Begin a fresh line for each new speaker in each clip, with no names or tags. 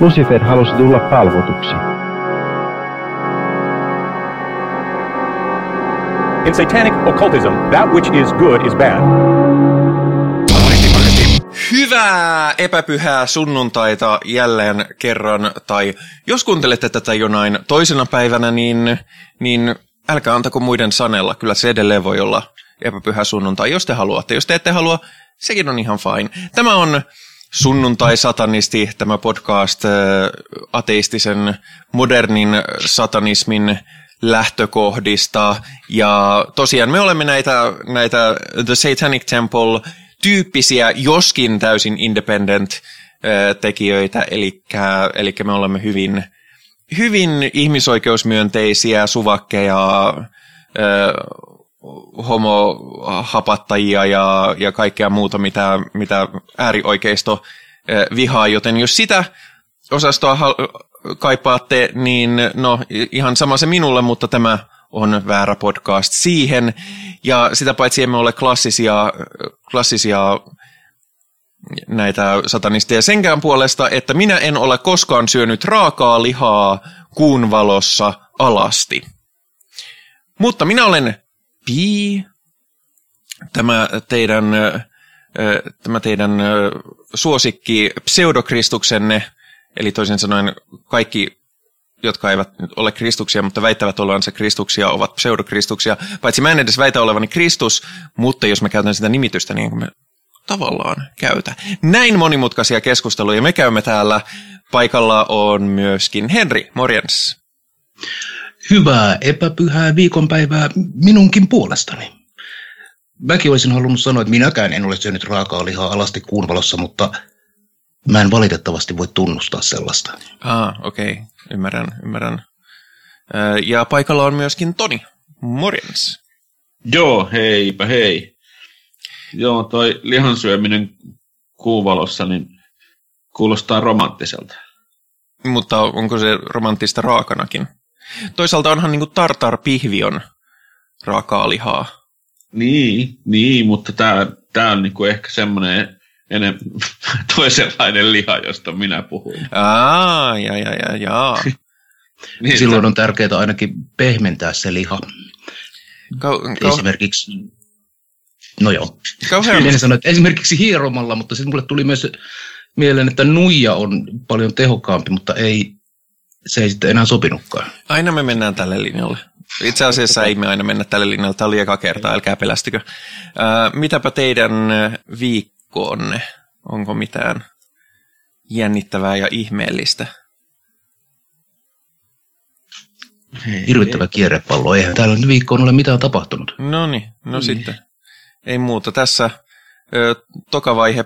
Lucifer halusi tulla palvotuksi.
In satanic occultism, that which is good is bad.
Hyvää epäpyhää sunnuntaita jälleen kerran, tai jos kuuntelette tätä jonain toisena päivänä, niin, niin älkää antako muiden sanella. Kyllä se edelleen voi olla epäpyhä sunnuntai, jos te haluatte. Jos te ette halua, sekin on ihan fine. Tämä on Sunnuntai-satanisti, tämä podcast äh, ateistisen modernin satanismin lähtökohdista. Ja tosiaan me olemme näitä, näitä The Satanic Temple tyyppisiä, joskin täysin independent äh, tekijöitä, eli me olemme hyvin, hyvin ihmisoikeusmyönteisiä suvakkeja, äh, homohapattajia ja, ja kaikkea muuta, mitä, mitä äärioikeisto vihaa, joten jos sitä osastoa kaipaatte, niin no ihan sama se minulle, mutta tämä on väärä podcast siihen. Ja sitä paitsi emme ole klassisia, klassisia näitä satanisteja senkään puolesta, että minä en ole koskaan syönyt raakaa lihaa kuun valossa alasti. Mutta minä olen Pi, tämä teidän, tämä teidän suosikki pseudokristuksenne, eli toisin sanoen kaikki, jotka eivät ole kristuksia, mutta väittävät olevansa kristuksia, ovat pseudokristuksia. Paitsi mä en edes väitä olevani Kristus, mutta jos mä käytän sitä nimitystä, niin me tavallaan käytä. Näin monimutkaisia keskusteluja me käymme täällä. Paikalla on myöskin Henri, morjens.
Hyvää epäpyhää viikonpäivää minunkin puolestani. Mäkin olisin halunnut sanoa, että minäkään en ole syönyt raakaa lihaa alasti kuunvalossa, mutta mä en valitettavasti voi tunnustaa sellaista.
Ah, okei. Okay. Ymmärrän, ymmärrän. Ja paikalla on myöskin Toni. Morjens.
Joo, heipä hei. Joo, toi lihansyöminen kuuvalossa niin kuulostaa romanttiselta.
Mutta onko se romanttista raakanakin? Toisaalta onhan niin tartar pihvion raakaa lihaa.
Niin, niin mutta tämä tää on niinku ehkä semmoinen enem, toisenlainen liha, josta minä puhuin.
Aa, ja, ja, ja, ja.
niin, Silloin on tärkeää ainakin pehmentää se liha. Kau, kau... Esimerkiksi, no joo, Kauhean... en sano, että esimerkiksi hieromalla, mutta sitten mulle tuli myös mieleen, että nuija on paljon tehokkaampi, mutta ei se ei sitten enää sopinutkaan.
Aina me mennään tälle linjalle. Itse asiassa ei me aina mennä tälle linjalle. Tämä oli eka kerta, älkää pelästykö. Ää, mitäpä teidän viikkoonne? Onko mitään jännittävää ja ihmeellistä?
Hirvittävä kierrepallo. Eihän täällä nyt viikkoon ole mitään tapahtunut.
No niin, no niin. sitten. Ei muuta. Tässä ö, toka vaihe,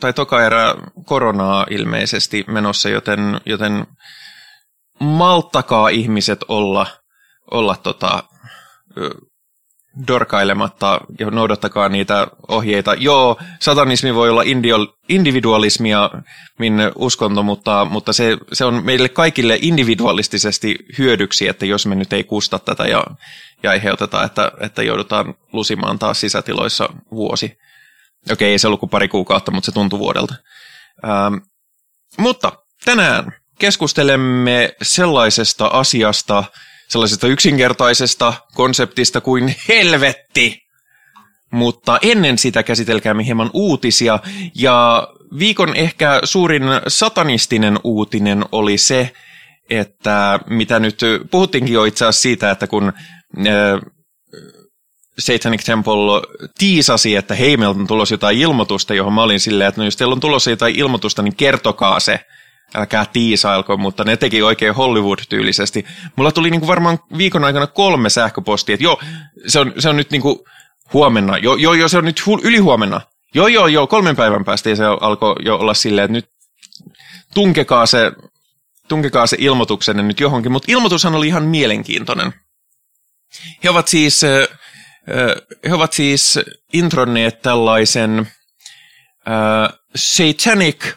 tai toka erä koronaa ilmeisesti menossa, joten, joten malttakaa ihmiset olla, olla tota, dorkailematta ja noudattakaa niitä ohjeita. Joo, satanismi voi olla individualismia, min uskonto, mutta, mutta se, se on meille kaikille individualistisesti hyödyksi, että jos me nyt ei kusta tätä ja, ja aiheuteta, että, että joudutaan lusimaan taas sisätiloissa vuosi. Okei, ei se ollut kuin pari kuukautta, mutta se tuntui vuodelta. Ähm, mutta tänään keskustelemme sellaisesta asiasta, sellaisesta yksinkertaisesta konseptista kuin helvetti. Mutta ennen sitä käsitelkäämme hieman uutisia. Ja viikon ehkä suurin satanistinen uutinen oli se, että mitä nyt puhuttiinkin jo itse asiassa siitä, että kun äh, Satanic Temple tiisasi, että hei, meillä on tulossa jotain ilmoitusta, johon mä olin silleen, että no jos teillä on tulossa jotain ilmoitusta, niin kertokaa se älkää tiisailko, mutta ne teki oikein Hollywood-tyylisesti. Mulla tuli niinku varmaan viikon aikana kolme sähköpostia, että joo, se on, se on nyt niinku huomenna, joo, joo, jo, se on nyt hu- yli huomenna. Joo, joo, joo, kolmen päivän päästä ja se alkoi jo olla silleen, että nyt tunkekaa se, tunkekaa se ilmoituksenne nyt johonkin, mutta ilmoitushan oli ihan mielenkiintoinen. He ovat siis, he ovat siis intronneet tällaisen uh, satanic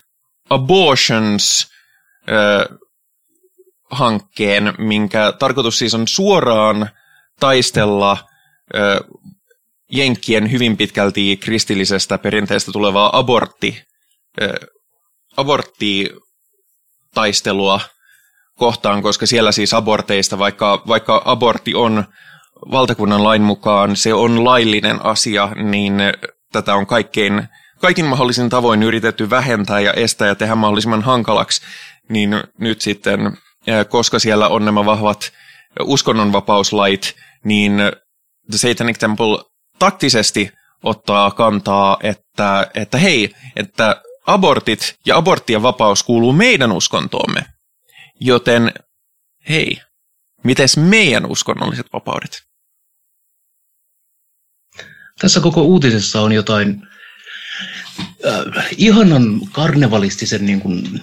Abortions äh, hankkeen, minkä tarkoitus siis on suoraan taistella äh, Jenkkien hyvin pitkälti kristillisestä perinteestä tulevaa abortti, äh, abortti taistelua kohtaan, koska siellä siis aborteista, vaikka, vaikka abortti on valtakunnan lain mukaan, se on laillinen asia, niin tätä on kaikkein, kaikin mahdollisin tavoin yritetty vähentää ja estää ja tehdä mahdollisimman hankalaksi, niin nyt sitten, koska siellä on nämä vahvat uskonnonvapauslait, niin The Satanic Temple taktisesti ottaa kantaa, että, että hei, että abortit ja aborttien vapaus kuuluu meidän uskontoomme. Joten hei, mites meidän uskonnolliset vapaudet?
Tässä koko uutisessa on jotain äh, ihanan karnevalistisen niin kuin,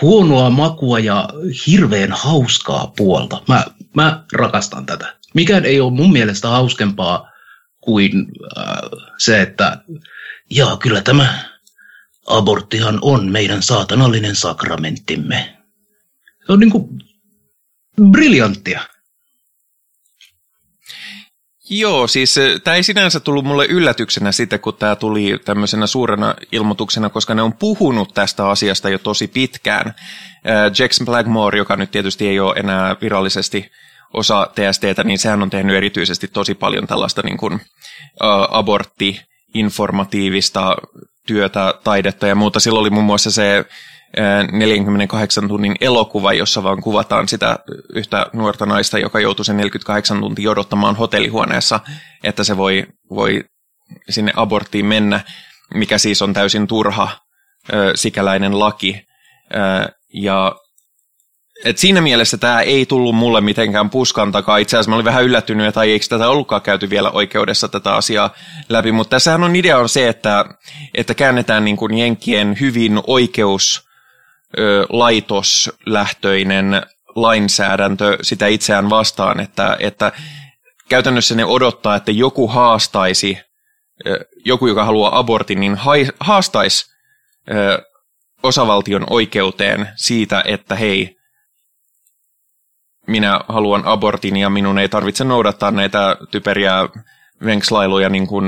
huonoa makua ja hirveän hauskaa puolta. Mä, mä rakastan tätä. Mikään ei ole mun mielestä hauskempaa kuin äh, se, että jaa, kyllä tämä aborttihan on meidän saatanallinen sakramenttimme. Se on niin kuin briljanttia.
Joo, siis tämä ei sinänsä tullut mulle yllätyksenä sitten, kun tämä tuli tämmöisenä suurena ilmoituksena, koska ne on puhunut tästä asiasta jo tosi pitkään. Jackson Blackmore, joka nyt tietysti ei ole enää virallisesti osa TSTtä, niin sehän on tehnyt erityisesti tosi paljon tällaista niin kuin, uh, abortti-informatiivista työtä, taidetta ja muuta. Silloin oli muun muassa se 48 tunnin elokuva, jossa vaan kuvataan sitä yhtä nuorta naista, joka joutuu sen 48 tuntia odottamaan hotellihuoneessa, että se voi, voi sinne aborttiin mennä, mikä siis on täysin turha sikäläinen laki. Ja et siinä mielessä tämä ei tullut mulle mitenkään puskan takaa. Itse asiassa mä olin vähän yllättynyt, että eikö tätä ollutkaan käyty vielä oikeudessa tätä asiaa läpi. Mutta tässähän on idea on se, että, että käännetään niin kuin Jenkkien hyvin oikeus laitoslähtöinen lainsäädäntö sitä itseään vastaan, että, että käytännössä ne odottaa, että joku haastaisi, joku, joka haluaa abortin, niin haastaisi osavaltion oikeuteen siitä, että hei, minä haluan abortin ja minun ei tarvitse noudattaa näitä typeriä venkslailuja, niin kuin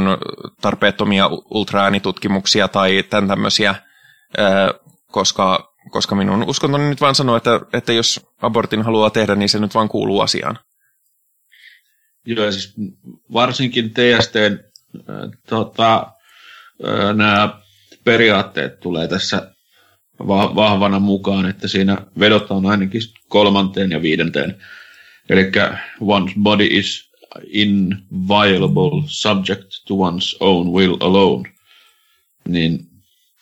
tarpeettomia ultraäänitutkimuksia tai tämän tämmöisiä, koska, koska minun uskontoni nyt vaan sanoo, että, että jos abortin haluaa tehdä, niin se nyt vaan kuuluu asiaan.
Joo, ja siis varsinkin TST äh, tota, äh, nämä periaatteet tulee tässä vahvana mukaan, että siinä vedotaan ainakin kolmanteen ja viidenteen. Eli one's body is inviolable subject to one's own will alone. Niin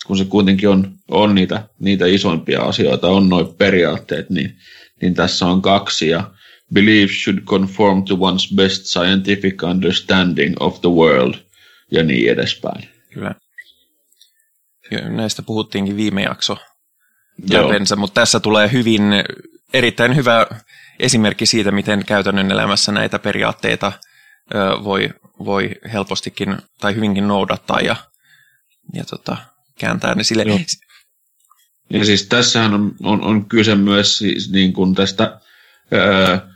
kun se kuitenkin on, on niitä, niitä isoimpia asioita, on noin periaatteet, niin, niin tässä on kaksi. Ja belief should conform to one's best scientific understanding of the world ja niin edespäin.
Kyllä. Näistä puhuttiinkin viime jakso läpensä, mutta tässä tulee hyvin erittäin hyvä esimerkki siitä, miten käytännön elämässä näitä periaatteita voi, voi helpostikin tai hyvinkin noudattaa ja, ja tota, kääntää ne sille. Joo.
Ja siis tässähän on, on, on kyse myös siis niin kuin tästä ää,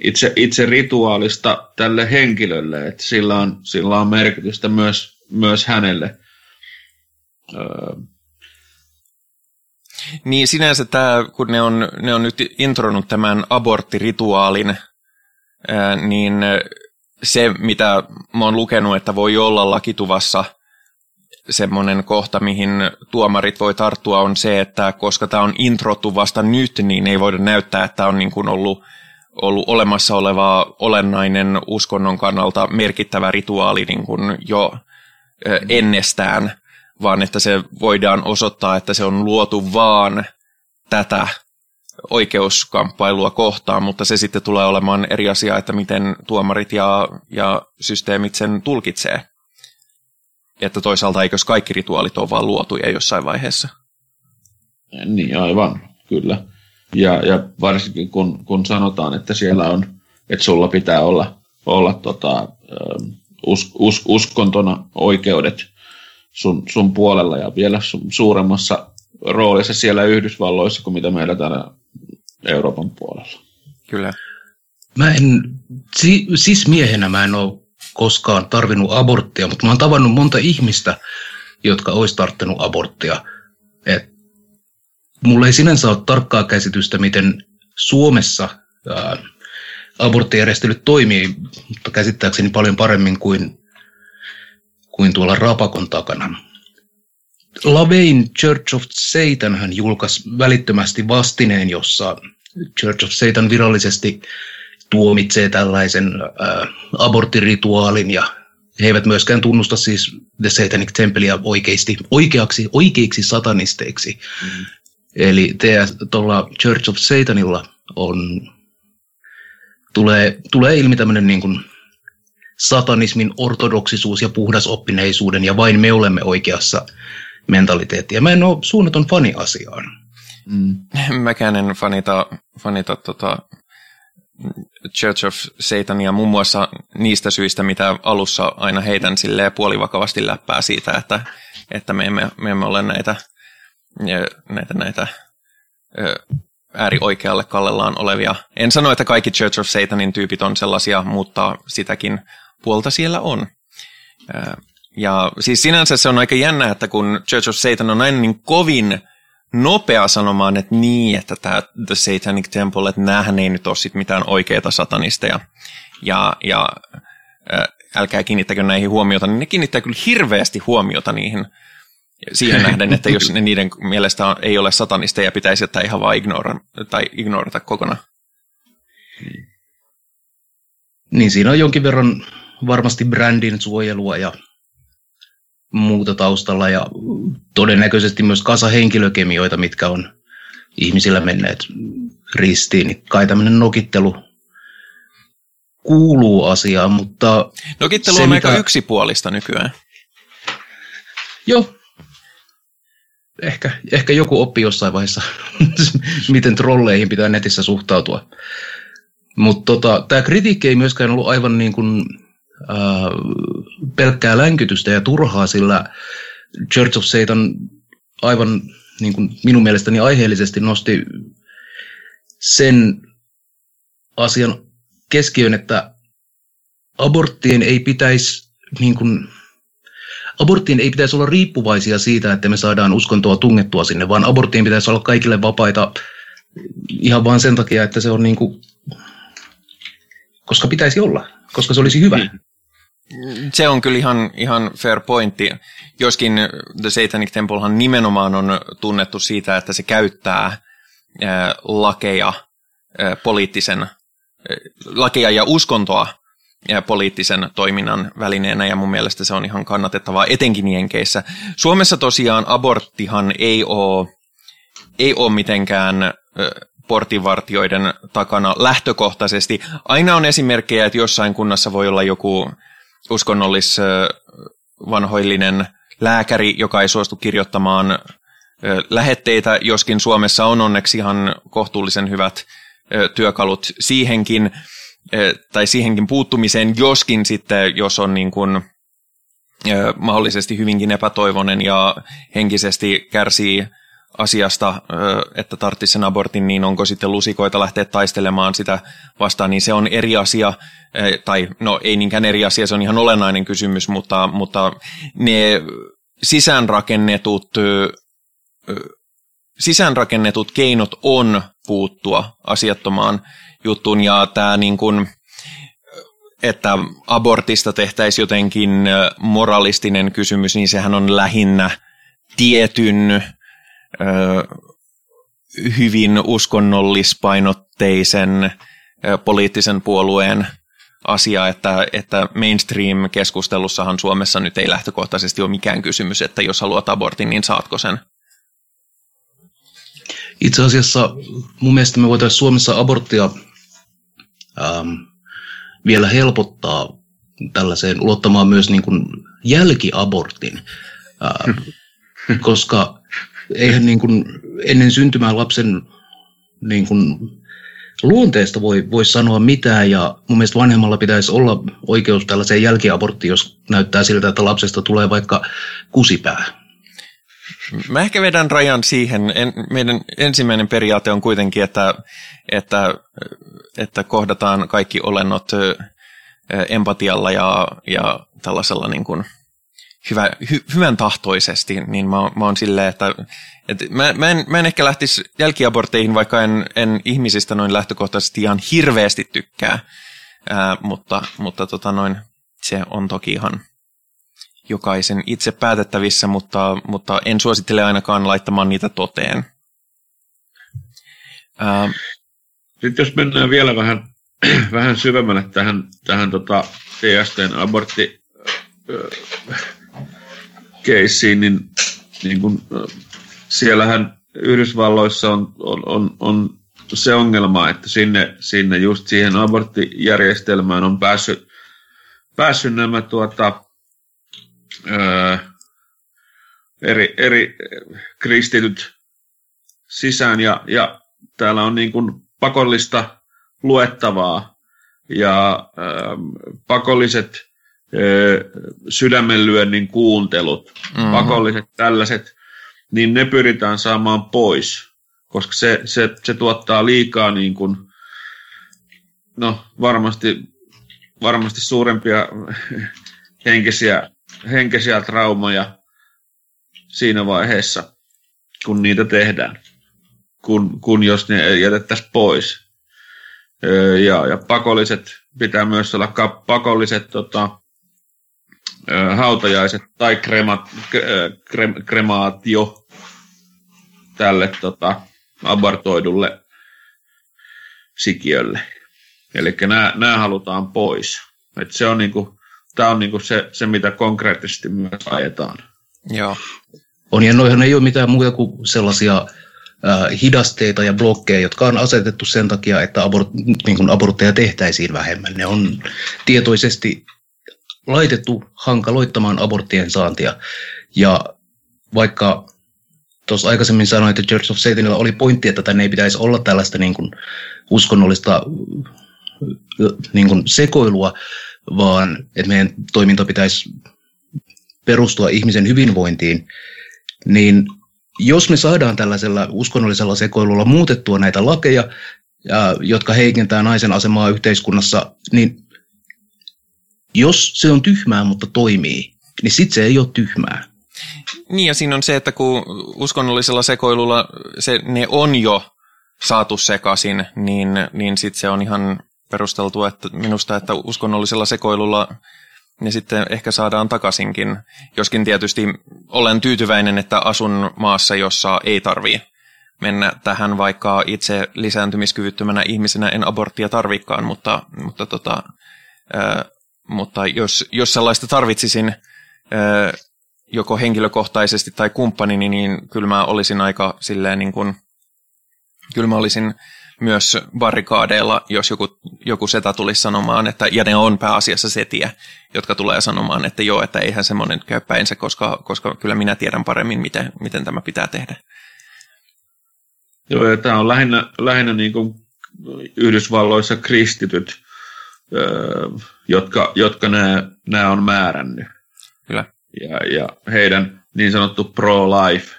itse, itse rituaalista tälle henkilölle, että sillä on, sillä on merkitystä myös, myös hänelle. Ää,
niin sinänsä tämä, kun ne on, ne on nyt intronut tämän aborttirituaalin, niin se, mitä mä oon lukenut, että voi olla lakituvassa semmoinen kohta, mihin tuomarit voi tarttua, on se, että koska tämä on introttu vasta nyt, niin ei voida näyttää, että on niin kuin ollut, ollut olemassa oleva olennainen uskonnon kannalta merkittävä rituaali niin kuin jo ennestään vaan että se voidaan osoittaa, että se on luotu vaan tätä oikeuskamppailua kohtaan, mutta se sitten tulee olemaan eri asia, että miten tuomarit ja, ja systeemit sen tulkitsee. Että toisaalta eikös kaikki rituaalit ole vaan luotuja jossain vaiheessa?
Niin, aivan, kyllä. Ja, ja varsinkin kun, kun sanotaan, että siellä on, että sulla pitää olla, olla tota, us, us, uskontona oikeudet sun, sun puolella ja vielä suuremmassa roolissa siellä Yhdysvalloissa kuin mitä meillä täällä Euroopan puolella.
Kyllä.
Mä en, si, siis miehenä mä en ole koskaan tarvinnut aborttia, mutta mä oon tavannut monta ihmistä, jotka olisi tarttunut aborttia. Et mulla ei sinänsä ole tarkkaa käsitystä, miten Suomessa ää, aborttijärjestelyt toimii, mutta käsittääkseni paljon paremmin kuin, kuin tuolla Rapakon takana. Lavein Church of Satan hän julkaisi välittömästi vastineen, jossa Church of Satan virallisesti tuomitsee tällaisen äh, aborttirituaalin ja he eivät myöskään tunnusta siis The Satanic Templeä oikeasti, oikeaksi, oikeiksi satanisteiksi. Mm. Eli tuolla Church of Satanilla on, tulee, tulee ilmi tämmöinen niin kuin satanismin ortodoksisuus ja puhdasoppineisuuden ja vain me olemme oikeassa mentaliteetti. Ja mä en ole suunnaton fani asiaan.
Mm. Mäkään en fanita, fanita tota Church of Satania muun muassa niistä syistä, mitä alussa aina heitän silleen puolivakavasti läppää siitä, että, että me, emme, me emme ole näitä, näitä, näitä äärioikealle kallellaan olevia. En sano, että kaikki Church of Satanin tyypit on sellaisia, mutta sitäkin puolta siellä on. Ja siis sinänsä se on aika jännä, että kun Church of Satan on aina niin kovin nopea sanomaan, että niin, että tämä The Satanic Temple, että näähän ei nyt ole sit mitään oikeita satanisteja. Ja, ja äh, älkää kiinnittäkö näihin huomiota, niin ne kiinnittää kyllä hirveästi huomiota niihin siihen nähden, että jos ne niiden mielestä ei ole satanisteja, pitäisi jättää ihan vaan ignora, tai ignorata kokonaan.
Niin siinä on jonkin verran varmasti brändin suojelua ja muuta taustalla ja todennäköisesti myös kasa henkilökemioita, mitkä on ihmisillä menneet ristiin. Niin kai tämmöinen nokittelu kuuluu asiaan, mutta...
Nokittelu se, on mikä... aika yksipuolista nykyään.
Joo. Ehkä, ehkä joku oppi jossain vaiheessa, miten trolleihin pitää netissä suhtautua. Mutta tota, tämä kritiikki ei myöskään ollut aivan niin kuin Äh, pelkkää länkytystä ja turhaa, sillä Church of Satan aivan niin kuin minun mielestäni aiheellisesti nosti sen asian keskiön, että aborttien ei pitäisi niin kuin, aborttien ei pitäisi olla riippuvaisia siitä, että me saadaan uskontoa tungettua sinne, vaan aborttien pitäisi olla kaikille vapaita ihan vain sen takia, että se on niin kuin, koska pitäisi olla, koska se olisi hyvä. Niin.
Se on kyllä ihan, ihan fair pointti, joskin The Satanic Templehan nimenomaan on tunnettu siitä, että se käyttää ää, lakeja poliittisen, lakeja ja uskontoa ja poliittisen toiminnan välineenä, ja mun mielestä se on ihan kannatettavaa, etenkin Jenkeissä. Suomessa tosiaan aborttihan ei ole, ei ole mitenkään portinvartioiden takana lähtökohtaisesti. Aina on esimerkkejä, että jossain kunnassa voi olla joku uskonnollis vanhoillinen lääkäri, joka ei suostu kirjoittamaan lähetteitä, joskin Suomessa on onneksi ihan kohtuullisen hyvät työkalut siihenkin, tai siihenkin puuttumiseen, joskin sitten, jos on niin kuin, mahdollisesti hyvinkin epätoivoinen ja henkisesti kärsii asiasta, että tarvitsisi sen abortin, niin onko sitten lusikoita lähteä taistelemaan sitä vastaan, niin se on eri asia, tai no ei niinkään eri asia, se on ihan olennainen kysymys, mutta, mutta ne sisäänrakennetut, sisäänrakennetut keinot on puuttua asiattomaan juttuun, ja tämä niin kuin, että abortista tehtäisiin jotenkin moralistinen kysymys, niin sehän on lähinnä tietyn hyvin uskonnollispainotteisen poliittisen puolueen asia, että, että mainstream-keskustelussahan Suomessa nyt ei lähtökohtaisesti ole mikään kysymys, että jos haluat abortin, niin saatko sen?
Itse asiassa mun mielestä me voitaisiin Suomessa aborttia ähm, vielä helpottaa tällaiseen ulottamaan myös niin kuin jälkiabortin, ähm, koska eihän niin kuin ennen syntymää lapsen niin kuin luonteesta voi, voi sanoa mitään ja mun mielestä vanhemmalla pitäisi olla oikeus tällaiseen jälkiaborttiin, jos näyttää siltä, että lapsesta tulee vaikka kusipää.
Mä ehkä vedän rajan siihen. En, meidän ensimmäinen periaate on kuitenkin, että, että, että kohdataan kaikki olennot empatialla ja, ja tällaisella niin kuin – hyvä, hy, hyvän tahtoisesti, niin mä, mä oon silleen, että, Et mä, mä, en, mä en ehkä lähtisi jälkiabortteihin, vaikka en, en ihmisistä noin lähtökohtaisesti ihan hirveästi tykkää, Ää, mutta, mutta tota noin, se on toki ihan jokaisen itse päätettävissä, mutta, mutta en suosittele ainakaan laittamaan niitä toteen.
Ää, Sitten jos mennään vielä vähän, vähän syvemmälle tähän, tähän tota TSTn abortti keissiin, niin, niin kun, siellähän Yhdysvalloissa on, on, on, on se ongelma, että sinne, sinne just siihen aborttijärjestelmään on päässyt, päässyt nämä tuota, ää, eri, eri kristityt sisään ja, ja täällä on niin kuin pakollista luettavaa ja ää, pakolliset sydämenlyönnin kuuntelut, mm-hmm. pakolliset tällaiset, niin ne pyritään saamaan pois, koska se, se, se tuottaa liikaa niin kuin, no varmasti, varmasti suurempia henkisiä, henkisiä traumaja siinä vaiheessa, kun niitä tehdään, kun, kun jos ne jätettäisiin pois. Ja, ja pakolliset, pitää myös olla pakolliset tota, hautajaiset tai krema, krem, kremaatio tälle tota, abortoidulle sikiölle. Eli nämä halutaan pois. Et se on niinku, tämä on niinku se, se, mitä konkreettisesti myös ajetaan.
Joo.
On ja noihan ei ole mitään muuta kuin sellaisia äh, hidasteita ja blokkeja, jotka on asetettu sen takia, että abort, niin kuin abortteja tehtäisiin vähemmän. Ne on tietoisesti laitettu hankaloittamaan aborttien saantia. Ja vaikka tuossa aikaisemmin sanoin, että Church of Satanilla oli pointti, että tänne ei pitäisi olla tällaista niin kuin uskonnollista niin kuin sekoilua, vaan että meidän toiminta pitäisi perustua ihmisen hyvinvointiin, niin jos me saadaan tällaisella uskonnollisella sekoilulla muutettua näitä lakeja, jotka heikentää naisen asemaa yhteiskunnassa, niin jos se on tyhmää, mutta toimii, niin sitten se ei ole tyhmää.
Niin ja siinä on se, että kun uskonnollisella sekoilulla se, ne on jo saatu sekaisin, niin, niin sitten se on ihan perusteltu että minusta, että uskonnollisella sekoilulla ne sitten ehkä saadaan takaisinkin. Joskin tietysti olen tyytyväinen, että asun maassa, jossa ei tarvii mennä tähän, vaikka itse lisääntymiskyvyttömänä ihmisenä en aborttia tarvikaan, mutta, mutta, tota, ää, mutta jos, jos sellaista tarvitsisin, joko henkilökohtaisesti tai kumppanini, niin kyllä mä olisin aika silleen niin kuin, kyllä mä olisin myös barrikaadeilla, jos joku, joku setä tulisi sanomaan, että, ja ne on pääasiassa setiä, jotka tulee sanomaan, että joo, että eihän semmoinen käy päinsä, koska, koska kyllä minä tiedän paremmin, miten, miten tämä pitää tehdä.
Joo, ja tämä on lähinnä, lähinnä niin kuin Yhdysvalloissa kristityt, jotka, jotka nämä, nämä on määrännyt.
Kyllä
ja, ja heidän niin sanottu pro-life.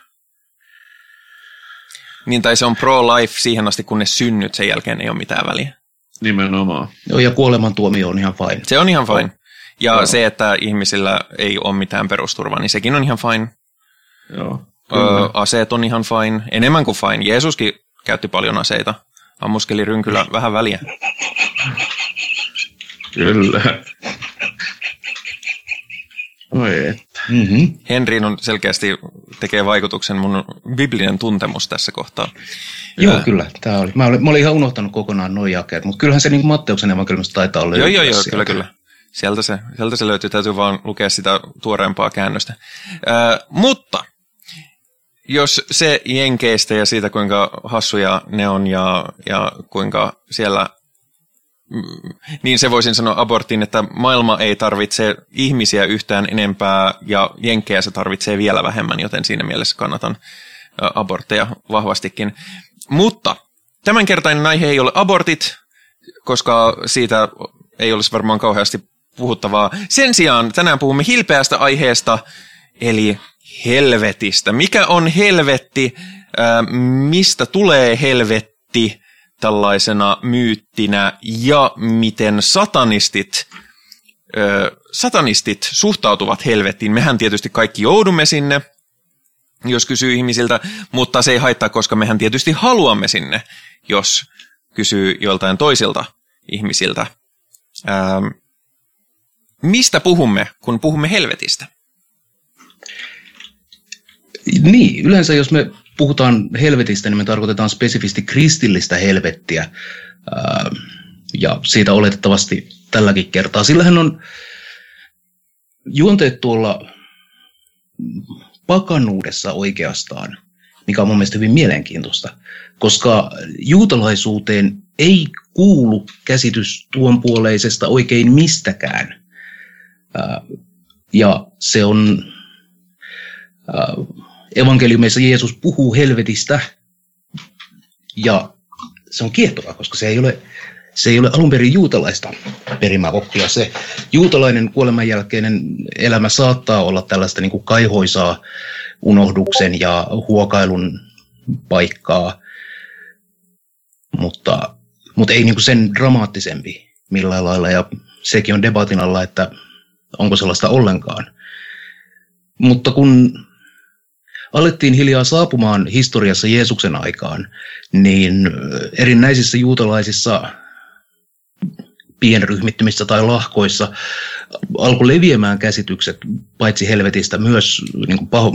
Niin, tai se on pro-life siihen asti, kun ne synnyt, sen jälkeen ei ole mitään väliä.
Nimenomaan.
Joo, ja kuolemantuomio on ihan fine.
Se on ihan fine. Ja Joo. se, että ihmisillä ei ole mitään perusturvaa, niin sekin on ihan fine.
Joo.
Öö, aseet on ihan fine. Enemmän kuin fine. Jeesuskin käytti paljon aseita. Ammuskeli rynkylä vähän väliä.
Kyllä. Oi että. Mm-hmm.
Henriin on selkeästi tekee vaikutuksen mun biblinen tuntemus tässä kohtaa.
Joo, ja... kyllä. Tämä oli. Mä, olin, mä olin ihan unohtanut kokonaan nuo jakeet, mutta kyllähän se niin Matteuksen evankeliumista taitaa olla.
Joo, joo, joo, kyllä, kyllä. Sieltä se, sieltä se löytyy, täytyy vaan lukea sitä tuoreempaa käännöstä. Äh, mutta jos se jenkeistä ja siitä, kuinka hassuja ne on ja, ja kuinka siellä niin se voisin sanoa abortin, että maailma ei tarvitse ihmisiä yhtään enempää ja jenkkejä se tarvitsee vielä vähemmän, joten siinä mielessä kannatan abortteja vahvastikin. Mutta tämänkertainen aihe ei ole abortit, koska siitä ei olisi varmaan kauheasti puhuttavaa. Sen sijaan tänään puhumme hilpeästä aiheesta, eli helvetistä. Mikä on helvetti? Mistä tulee helvetti? Tällaisena myyttinä ja miten satanistit, ö, satanistit suhtautuvat helvettiin. Mehän tietysti kaikki joudumme sinne jos kysyy ihmisiltä, mutta se ei haittaa, koska mehän tietysti haluamme sinne, jos kysyy joltain toisilta ihmisiltä. Ähm, mistä puhumme, kun puhumme helvetistä?
Niin, yleensä jos me puhutaan helvetistä, niin me tarkoitetaan spesifisti kristillistä helvettiä. Ja siitä oletettavasti tälläkin kertaa. Sillähän on juonteet tuolla pakanuudessa oikeastaan, mikä on mun mielestä hyvin mielenkiintoista, koska juutalaisuuteen ei kuulu käsitys tuonpuoleisesta oikein mistäkään. Ja se on, evankeliumeissa Jeesus puhuu helvetistä, ja se on kiehtovaa, koska se ei ole, se ei ole alun perin juutalaista perimäoppia. Se juutalainen kuoleman jälkeinen elämä saattaa olla tällaista niin kuin kaihoisaa unohduksen ja huokailun paikkaa, mutta, mutta ei niin kuin sen dramaattisempi millään lailla. Ja sekin on debatin alla, että onko sellaista ollenkaan. Mutta kun alettiin hiljaa saapumaan historiassa Jeesuksen aikaan, niin erinäisissä juutalaisissa pienryhmittymissä tai lahkoissa alkoi leviämään käsitykset paitsi helvetistä myös niin kuin paho,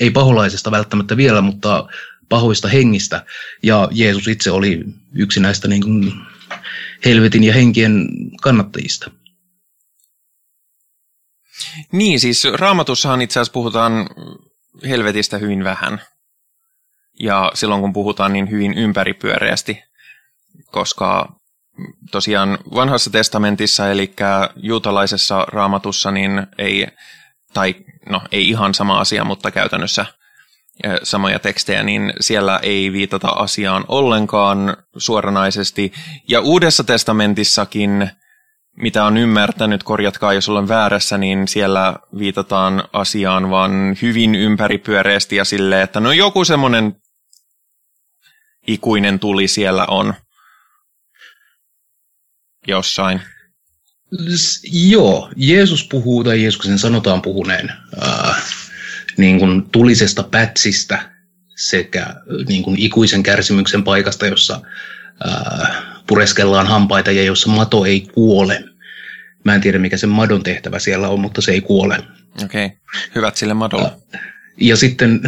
ei paholaisesta välttämättä vielä, mutta pahoista hengistä. Ja Jeesus itse oli yksi näistä niin kuin helvetin ja henkien kannattajista.
Niin, siis raamatussahan itse asiassa puhutaan helvetistä hyvin vähän. Ja silloin kun puhutaan niin hyvin ympäripyöreästi, koska tosiaan vanhassa testamentissa, eli juutalaisessa raamatussa, niin ei, tai no ei ihan sama asia, mutta käytännössä samoja tekstejä, niin siellä ei viitata asiaan ollenkaan suoranaisesti. Ja Uudessa testamentissakin, mitä on ymmärtänyt, korjatkaa jos olen väärässä, niin siellä viitataan asiaan vaan hyvin ympäripyöreästi ja silleen, että no joku semmoinen ikuinen tuli siellä on jossain.
Joo, Jeesus puhuu tai Jeesuksen sanotaan puhuneen äh, niin kuin tulisesta pätsistä sekä niin kuin ikuisen kärsimyksen paikasta, jossa äh, pureskellaan hampaita ja jossa mato ei kuole. Mä en tiedä, mikä sen madon tehtävä siellä on, mutta se ei kuole.
Okei, okay. hyvät sille madolle. Äh,
ja sitten,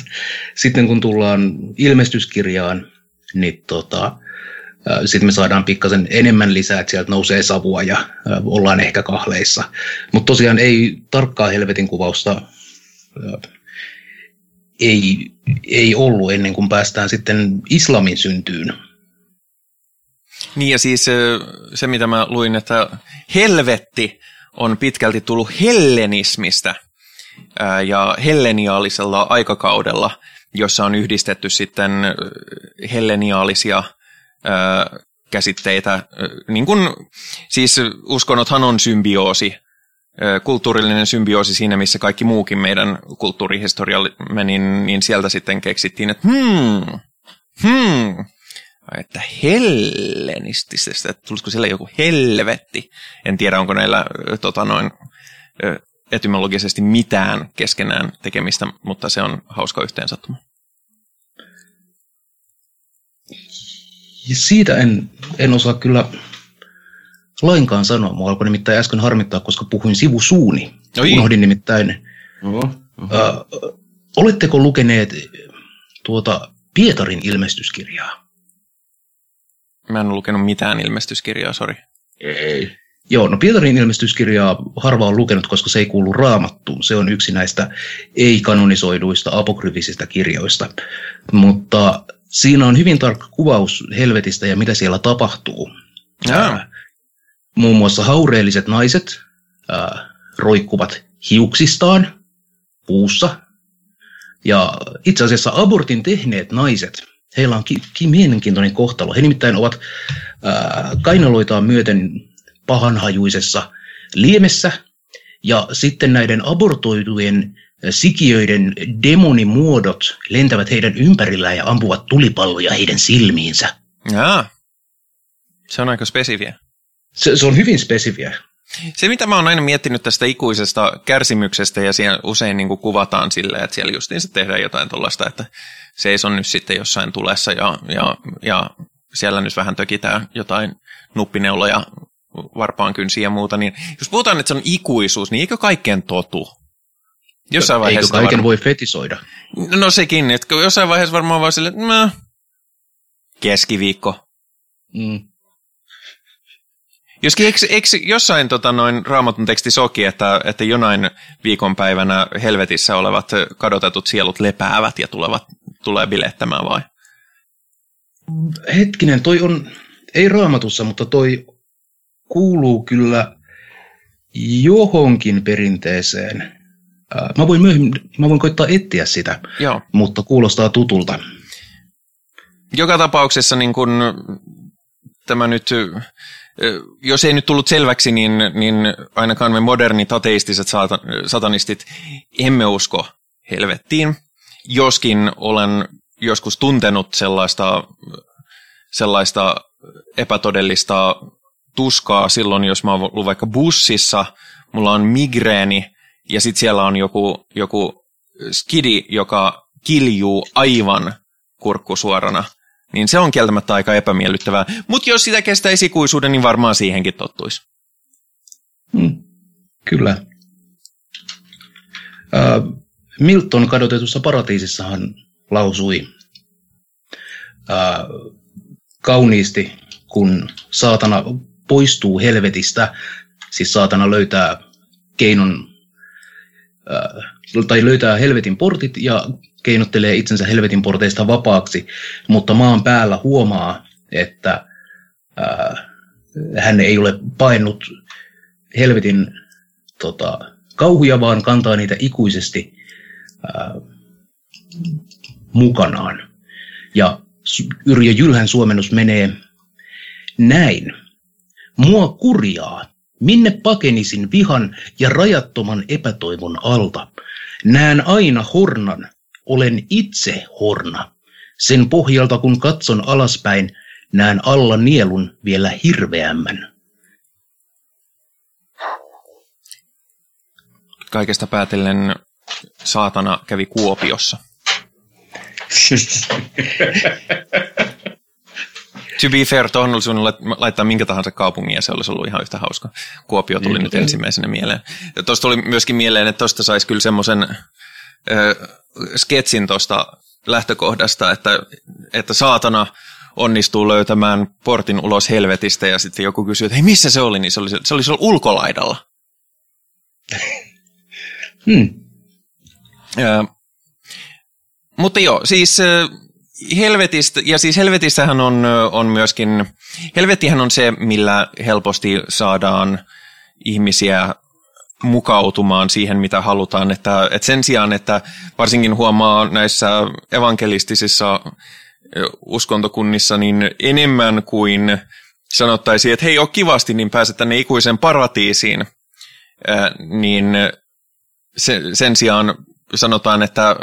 sitten kun tullaan ilmestyskirjaan, niin tota, sitten me saadaan pikkasen enemmän lisää, että sieltä nousee savua ja ollaan ehkä kahleissa. Mutta tosiaan ei tarkkaa helvetin kuvausta ei, ei ollut ennen kuin päästään sitten islamin syntyyn.
Niin ja siis se, mitä mä luin, että helvetti on pitkälti tullut hellenismistä ja helleniaalisella aikakaudella, jossa on yhdistetty sitten helleniaalisia käsitteitä, niin kuin, siis uskonnothan on symbioosi, kulttuurillinen symbioosi siinä, missä kaikki muukin meidän kulttuurihistoriamme, niin, niin sieltä sitten keksittiin, että hmm, hmm, että hellenistisestä, että tulisiko siellä joku helvetti. En tiedä, onko näillä tota noin, etymologisesti mitään keskenään tekemistä, mutta se on hauska yhteensattuma.
Ja siitä en, en osaa kyllä lainkaan sanoa. Mua alkoi nimittäin äsken harmittaa, koska puhuin sivusuuni. Oi. Unohdin nimittäin. Oho, oho. Ö, oletteko lukeneet tuota Pietarin ilmestyskirjaa?
Mä en ole lukenut mitään ilmestyskirjaa, sori.
Ei. Joo, no Pietarin ilmestyskirjaa harva on lukenut, koska se ei kuulu raamattuun. Se on yksi näistä ei-kanonisoiduista apokryfisistä kirjoista. Mutta siinä on hyvin tarkka kuvaus helvetistä ja mitä siellä tapahtuu. Ja. Muun muassa haureelliset naiset ää, roikkuvat hiuksistaan puussa. Ja itse asiassa abortin tehneet naiset, heillä on ki- ki- mielenkiintoinen kohtalo. He nimittäin ovat ää, kainaloitaan myöten pahanhajuisessa liemessä. Ja sitten näiden abortoitujen sikiöiden demonimuodot lentävät heidän ympärillään ja ampuvat tulipalloja heidän silmiinsä.
Jaa. Se on aika spesifiä.
Se, se on hyvin spesifiä.
Se, mitä mä oon aina miettinyt tästä ikuisesta kärsimyksestä, ja siellä usein niin kuin kuvataan silleen, että siellä justiin se tehdään jotain tuollaista, että seison nyt sitten jossain tulessa, ja, ja, ja siellä nyt vähän tökitään jotain nuppineuloja, varpaan kynsiä ja muuta, niin jos puhutaan, että se on ikuisuus, niin eikö kaikkeen totu?
Jossain vaiheessa Eikö kaiken var... voi fetisoida?
No sekin, että jossain vaiheessa varmaan vaan silleen, että keskiviikko. Mm. Joskin eikö, eikö jossain tota, noin raamatun teksti soki, että, että jonain viikonpäivänä helvetissä olevat kadotetut sielut lepäävät ja tulevat, tulee bilettämään vai?
Hetkinen, toi on, ei raamatussa, mutta toi kuuluu kyllä johonkin perinteeseen. Mä voin myöhemmin, mä voin koittaa etsiä sitä, Joo. mutta kuulostaa tutulta.
Joka tapauksessa niin kun tämä nyt jos ei nyt tullut selväksi, niin, niin ainakaan me modernit ateistiset satanistit emme usko helvettiin, joskin olen joskus tuntenut sellaista, sellaista epätodellista tuskaa silloin, jos mä oon ollut vaikka bussissa, mulla on migreeni ja sitten siellä on joku, joku skidi, joka kiljuu aivan kurkkusuorana niin se on kieltämättä aika epämiellyttävää. Mutta jos sitä kestäisi ikuisuuden, niin varmaan siihenkin tottuisi.
Hmm. Kyllä. Äh, Milton kadotetussa paratiisissahan lausui äh, kauniisti, kun saatana poistuu helvetistä, siis saatana löytää keinon, tai löytää helvetin portit ja keinottelee itsensä helvetin porteista vapaaksi, mutta maan päällä huomaa, että ää, hän ei ole painut helvetin tota, kauhuja, vaan kantaa niitä ikuisesti ää, mukanaan. Ja Yrjö Jylhän suomennus menee näin. Mua kurjaa, minne pakenisin vihan ja rajattoman epätoivon alta. Näen aina hornan, olen itse horna. Sen pohjalta kun katson alaspäin, näen alla nielun vielä hirveämmän.
Kaikesta päätellen saatana kävi Kuopiossa. to be fair, tuohon olisi laittaa minkä tahansa kaupungin ja se olisi ollut ihan yhtä hauska. Kuopio tuli niin, nyt ensimmäisenä mieleen. Ja tuosta tuli myöskin mieleen, että tuosta saisi kyllä semmoisen sketsin tuosta lähtökohdasta, että, että saatana onnistuu löytämään portin ulos helvetistä ja sitten joku kysyy, että hei missä se oli, niin se oli, se oli siellä ulkolaidalla. hmm. Mutta joo, siis helvetistä, ja siis helvetissähän on, on myöskin, helvettihän on se, millä helposti saadaan ihmisiä mukautumaan siihen, mitä halutaan. Että, että sen sijaan, että varsinkin huomaa näissä evankelistisissa uskontokunnissa, niin enemmän kuin sanottaisiin, että hei, ole kivasti, niin pääset tänne ikuisen paratiisiin, niin sen sijaan sanotaan, että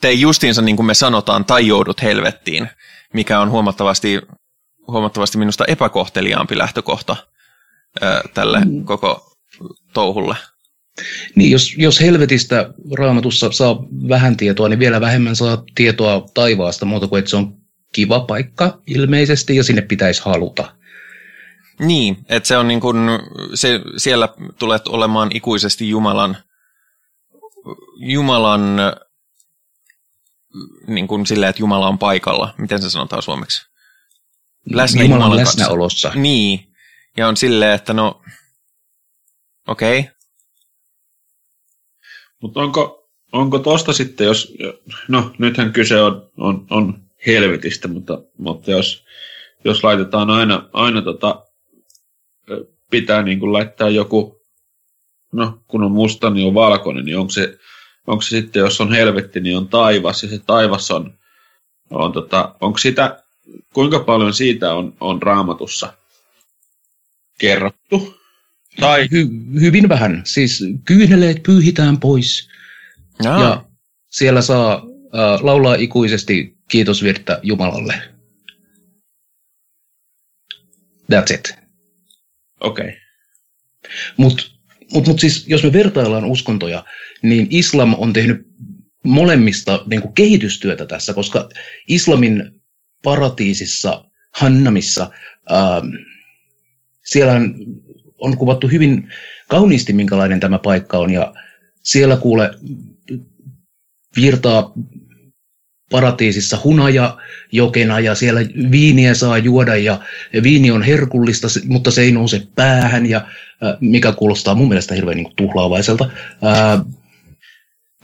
tee justiinsa niin kuin me sanotaan, tai joudut helvettiin, mikä on huomattavasti, huomattavasti minusta epäkohteliaampi lähtökohta tälle mm. koko touhulle.
Niin, jos, jos helvetistä raamatussa saa vähän tietoa, niin vielä vähemmän saa tietoa taivaasta muuta kuin, että se on kiva paikka ilmeisesti ja sinne pitäisi haluta.
Niin, että se on niin kuin, se, siellä tulet olemaan ikuisesti Jumalan, Jumalan niin kuin silleen, että Jumala on paikalla. Miten se sanotaan suomeksi?
Läsnä Jumalan, Jumalan läsnäolossa.
Kanssa. Niin, ja on silleen, että no Okei. Okay.
Mutta onko, onko tosta sitten, jos, no nythän kyse on, on, on helvetistä, mutta, mutta jos, jos laitetaan aina, aina tota, pitää niin kuin laittaa joku, no kun on musta, niin on valkoinen, niin onko se, onko se sitten, jos on helvetti, niin on taivas, ja se taivas on, on tota, onko sitä, kuinka paljon siitä on, on raamatussa kerrottu?
Tai hy- hyvin vähän. Siis kyyneleet pyyhitään pois. Jaa. Ja siellä saa äh, laulaa ikuisesti kiitosvirttä Jumalalle. That's it.
Okei. Okay.
Mutta mut, mut siis, jos me vertaillaan uskontoja, niin islam on tehnyt molemmista niin kuin kehitystyötä tässä, koska islamin paratiisissa, Hannamissa, ää, siellä on kuvattu hyvin kauniisti, minkälainen tämä paikka on, ja siellä kuule virtaa paratiisissa hunaja jokena ja siellä viiniä saa juoda ja viini on herkullista, mutta se ei nouse päähän ja mikä kuulostaa mun mielestä hirveän niin tuhlaavaiselta.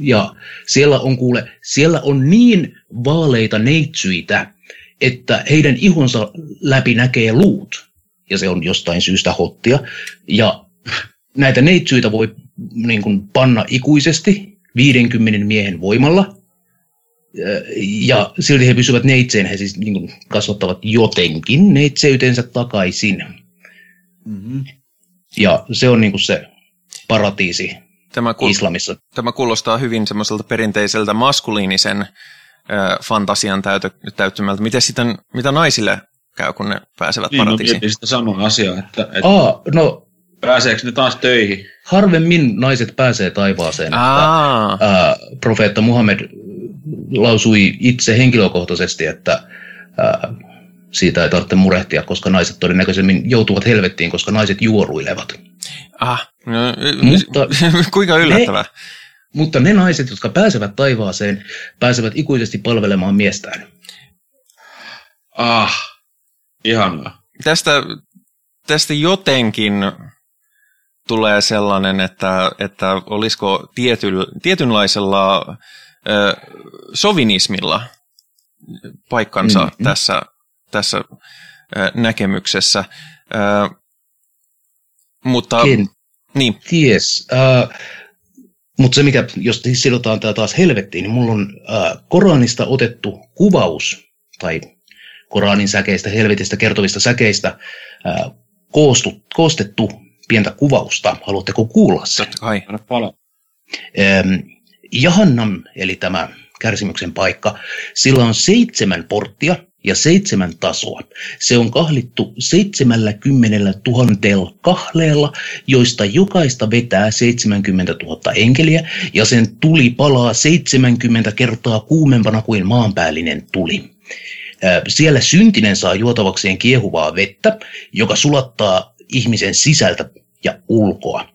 Ja siellä on kuule, siellä on niin vaaleita neitsyitä, että heidän ihonsa läpi näkee luut. Ja se on jostain syystä hottia. Ja näitä neitsyitä voi niin kuin, panna ikuisesti 50 miehen voimalla. Ja silti he pysyvät neitseen, he siis niin kuin, kasvattavat jotenkin neitseytensä takaisin. Mm-hmm. Ja se on niin kuin se paratiisi tämä kuul- islamissa.
Tämä kuulostaa hyvin semmoiselta perinteiseltä maskuliinisen äh, fantasian täytö, täyttymältä. Miten sitten, mitä naisille käy, kun ne pääsevät niin, paratiisiin?
Niin, sitä samaa asiaa, että, että
Aa, no,
pääseekö ne taas töihin?
Harvemmin naiset pääsee taivaaseen. Aa. Että, ää, profeetta Muhammed lausui itse henkilökohtaisesti, että ää, siitä ei tarvitse murehtia, koska naiset todennäköisemmin joutuvat helvettiin, koska naiset juoruilevat.
Ah, no, mutta kuinka yllättävää. Ne,
mutta ne naiset, jotka pääsevät taivaaseen, pääsevät ikuisesti palvelemaan miestään.
Ah, ihanaa.
Tästä, tästä jotenkin tulee sellainen, että, että olisiko tiety, tietynlaisella ö, sovinismilla paikkansa mm-hmm. tässä, tässä näkemyksessä. Mutta,
Ken niin. ties. Äh, mutta se, mikä, jos sidotaan tämä taas helvettiin, niin mulla on äh, Koranista otettu kuvaus, tai Koranin säkeistä, helvetistä kertovista säkeistä, äh, koostu, koostettu pientä kuvausta. Haluatteko kuulla sen?
Totta kai.
Ähm, Jahannam, eli tämä kärsimyksen paikka, sillä on seitsemän porttia, ja seitsemän tasoa. Se on kahlittu 70 000 kahleella, joista jokaista vetää 70 000 enkeliä, ja sen tuli palaa 70 kertaa kuumempana kuin maanpäällinen tuli. Siellä syntinen saa juotavakseen kiehuvaa vettä, joka sulattaa ihmisen sisältä ja ulkoa.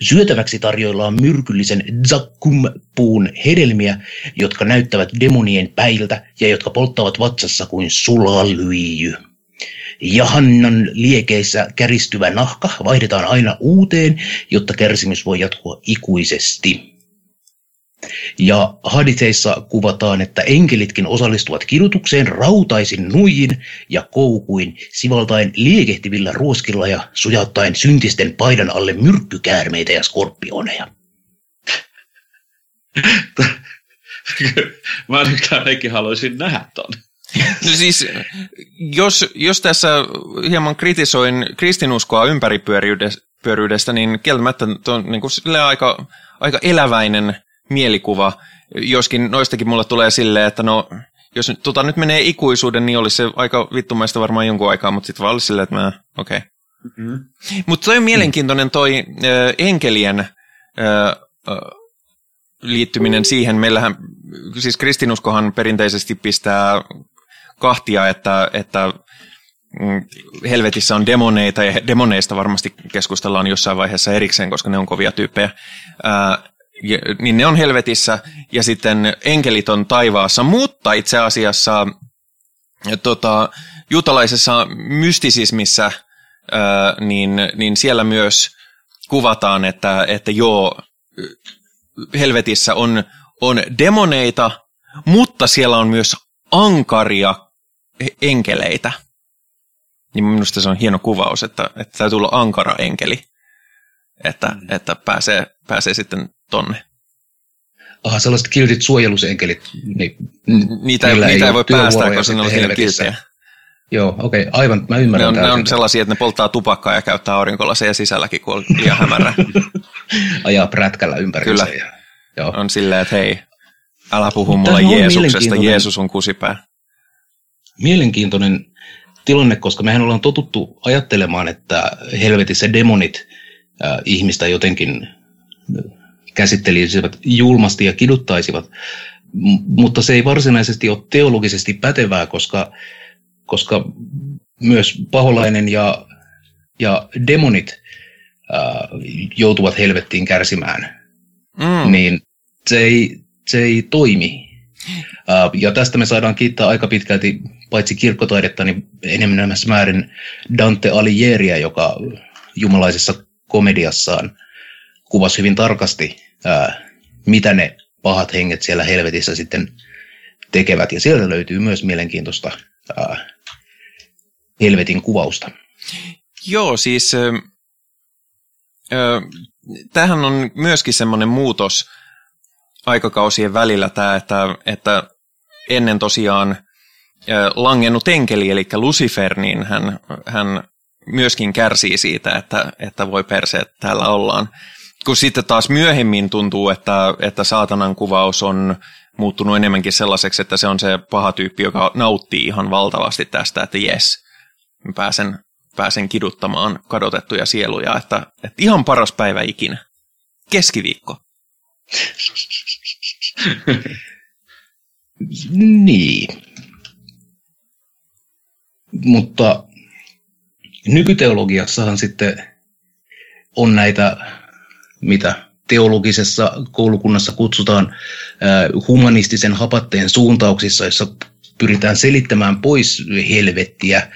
Syötäväksi tarjoillaan myrkyllisen zakkum-puun hedelmiä, jotka näyttävät demonien päiltä ja jotka polttavat vatsassa kuin sulalyijy. Jahannan liekeissä käristyvä nahka vaihdetaan aina uuteen, jotta kärsimys voi jatkua ikuisesti. Ja haditeissa kuvataan, että enkelitkin osallistuvat kidutukseen rautaisin nuijin ja koukuin, sivaltaen liekehtivillä ruoskilla ja sujauttaen syntisten paidan alle myrkkykäärmeitä ja skorpioneja.
Mä nyt ainakin haluaisin nähdä ton.
No siis, jos, jos tässä hieman kritisoin kristinuskoa ympäripyöryydestä, niin kieltämättä on niin kuin aika, aika eläväinen mielikuva, joskin noistakin mulle tulee silleen, että no, jos tota nyt menee ikuisuuden, niin olisi se aika vittumaista varmaan jonkun aikaa, mutta sitten vaan olisi silleen, että mä, okei. Okay. Mm-hmm. Mutta toi on mielenkiintoinen toi äh, enkelien äh, liittyminen siihen. Meillähän, siis kristinuskohan perinteisesti pistää kahtia, että, että mm, helvetissä on demoneita ja demoneista varmasti keskustellaan jossain vaiheessa erikseen, koska ne on kovia tyyppejä ja, niin ne on helvetissä ja sitten enkelit on taivaassa, mutta itse asiassa tota, juutalaisessa mystisismissä ää, niin, niin siellä myös kuvataan, että, että joo, helvetissä on, on demoneita, mutta siellä on myös ankaria enkeleitä. Niin minusta se on hieno kuvaus, että, että täytyy olla ankara enkeli, että, että pääsee, pääsee sitten tonne.
Aha, sellaiset kiltit suojelusenkelit. Niin,
niitä, ei, niitä ei voi päästä, koska ne on siinä.
Joo, okei, okay, aivan, mä ymmärrän.
Ne on, ne on sellaisia, että ne polttaa tupakkaa ja käyttää aurinkolaseja sisälläkin, kun on liian hämärä.
Ajaa prätkällä ympäri.
Kyllä, ja, joo. on silleen, että hei, älä puhu mulle Jeesuksesta, Jeesus on kusipää.
Mielenkiintoinen tilanne, koska mehän ollaan totuttu ajattelemaan, että helvetissä demonit ää, ihmistä jotenkin käsittelisivät julmasti ja kiduttaisivat, M- mutta se ei varsinaisesti ole teologisesti pätevää, koska, koska myös paholainen ja, ja demonit ää, joutuvat helvettiin kärsimään, mm. niin se ei, se ei toimi. Ää, ja tästä me saadaan kiittää aika pitkälti paitsi kirkkotaidetta, niin enemmän määrin Dante Alighieriä, joka jumalaisessa komediassaan kuvasi hyvin tarkasti, ää, mitä ne pahat henget siellä helvetissä sitten tekevät. Ja sieltä löytyy myös mielenkiintoista ää, helvetin kuvausta.
Joo, siis ö, tämähän on myöskin semmoinen muutos aikakausien välillä tämä, että, että ennen tosiaan langennut enkeli, eli Lucifer, niin hän, hän myöskin kärsii siitä, että, että voi perseet täällä ollaan. Kun sitten taas myöhemmin tuntuu, että, että saatanan kuvaus on muuttunut enemmänkin sellaiseksi, että se on se paha tyyppi, joka nauttii ihan valtavasti tästä, että jes, pääsen, pääsen kiduttamaan kadotettuja sieluja, että, että ihan paras päivä ikinä. Keskiviikko.
niin. Mutta nykyteologiassahan sitten on näitä, mitä teologisessa koulukunnassa kutsutaan humanistisen hapatteen suuntauksissa, jossa pyritään selittämään pois helvettiä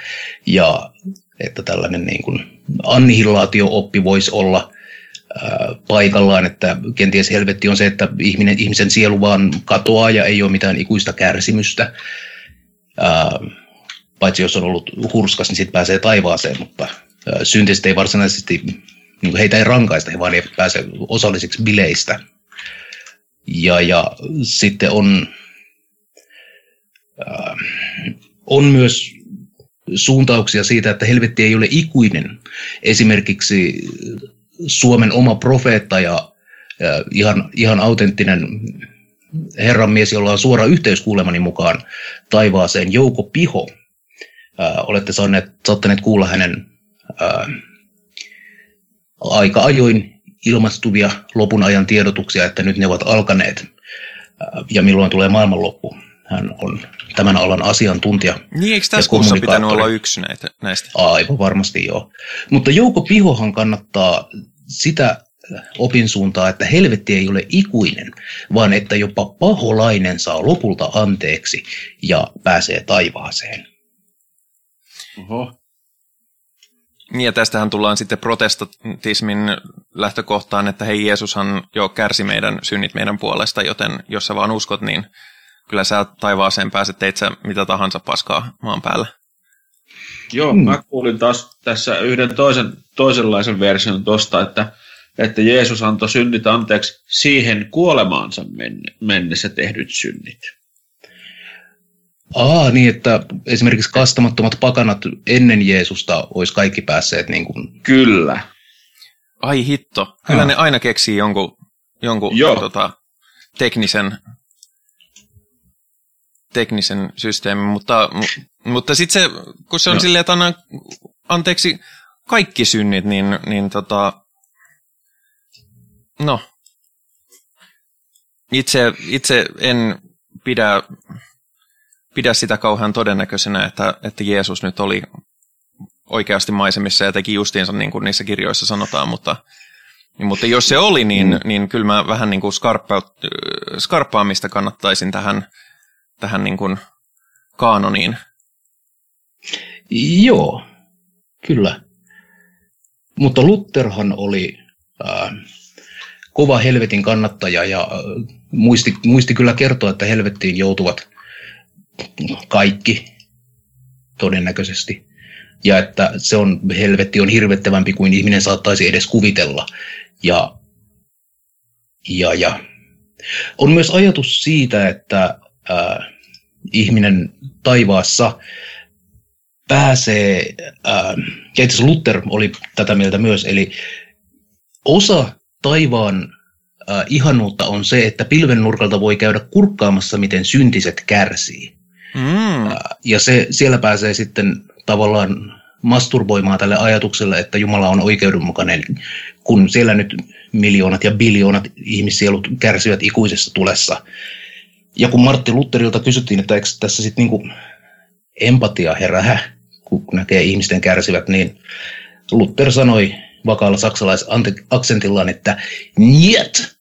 ja että tällainen niin kuin annihilaatio-oppi voisi olla paikallaan, että kenties helvetti on se, että ihminen, ihmisen sielu vaan katoaa ja ei ole mitään ikuista kärsimystä. Paitsi jos on ollut hurskas, niin sitten pääsee taivaaseen, mutta syntiset ei varsinaisesti, niin heitä ei rankaista, he vaan eivät pääse osallisiksi bileistä. Ja, ja sitten on, äh, on myös suuntauksia siitä, että helvetti ei ole ikuinen. Esimerkiksi Suomen oma profeetta ja äh, ihan, ihan autenttinen herranmies, jolla on suora yhteys kuulemani mukaan taivaaseen, Jouko Piho, ää, olette saaneet, saattaneet kuulla hänen ää, aika ajoin ilmastuvia lopun ajan tiedotuksia, että nyt ne ovat alkaneet ää, ja milloin tulee maailmanloppu. Hän on tämän alan asiantuntija.
Niin, eikö tässä kuussa pitänyt olla yksi näitä, näistä?
Aivan varmasti joo. Mutta Jouko Pihohan kannattaa sitä opinsuuntaa, että helvetti ei ole ikuinen, vaan että jopa paholainen saa lopulta anteeksi ja pääsee taivaaseen.
Oho. Niin ja tästähän tullaan sitten protestantismin lähtökohtaan, että hei Jeesushan jo kärsi meidän synnit meidän puolesta, joten jos sä vaan uskot, niin kyllä sä taivaaseen pääset, teit sä mitä tahansa paskaa maan päällä.
Joo, hmm. mä kuulin taas tässä yhden toisen, toisenlaisen version tosta, että, että Jeesus antoi synnit anteeksi siihen kuolemaansa mennessä tehdyt synnit.
Aa, niin että esimerkiksi kastamattomat pakanat ennen Jeesusta olisi kaikki päässeet niin kuin...
Kyllä.
Ai hitto. Kyllä ne aina keksii jonkun, jonkun tota, teknisen, teknisen systeemin, mutta, mutta sitten se, kun se on no. silleen, että anna anteeksi kaikki synnit, niin, niin tota, no, itse, itse en pidä pidä sitä kauhean todennäköisenä, että, että Jeesus nyt oli oikeasti maisemissa ja teki justiinsa niin kuin niissä kirjoissa sanotaan, mutta, mutta jos se oli, niin, mm. niin kyllä mä vähän niin kuin skarppaamista kannattaisin tähän, tähän niin kuin kaanoniin.
Joo, kyllä. Mutta Lutherhan oli äh, kova helvetin kannattaja ja äh, muisti, muisti kyllä kertoa, että helvettiin joutuvat kaikki todennäköisesti. Ja että se on, helvetti on hirvettävämpi kuin ihminen saattaisi edes kuvitella. Ja, ja, ja. On myös ajatus siitä, että äh, ihminen taivaassa pääsee, äh, ja itse Luther oli tätä mieltä myös, eli osa taivaan äh, ihanuutta on se, että pilven nurkalta voi käydä kurkkaamassa, miten syntiset kärsii. Mm. Ja se, siellä pääsee sitten tavallaan masturboimaan tälle ajatukselle, että Jumala on oikeudenmukainen, kun siellä nyt miljoonat ja biljoonat ihmissielut kärsivät ikuisessa tulessa. Ja kun Martti Lutterilta kysyttiin, että eikö tässä sitten niinku empatia herää, kun näkee ihmisten kärsivät, niin Luther sanoi vakaalla saksalaisakksentillaan, että niet,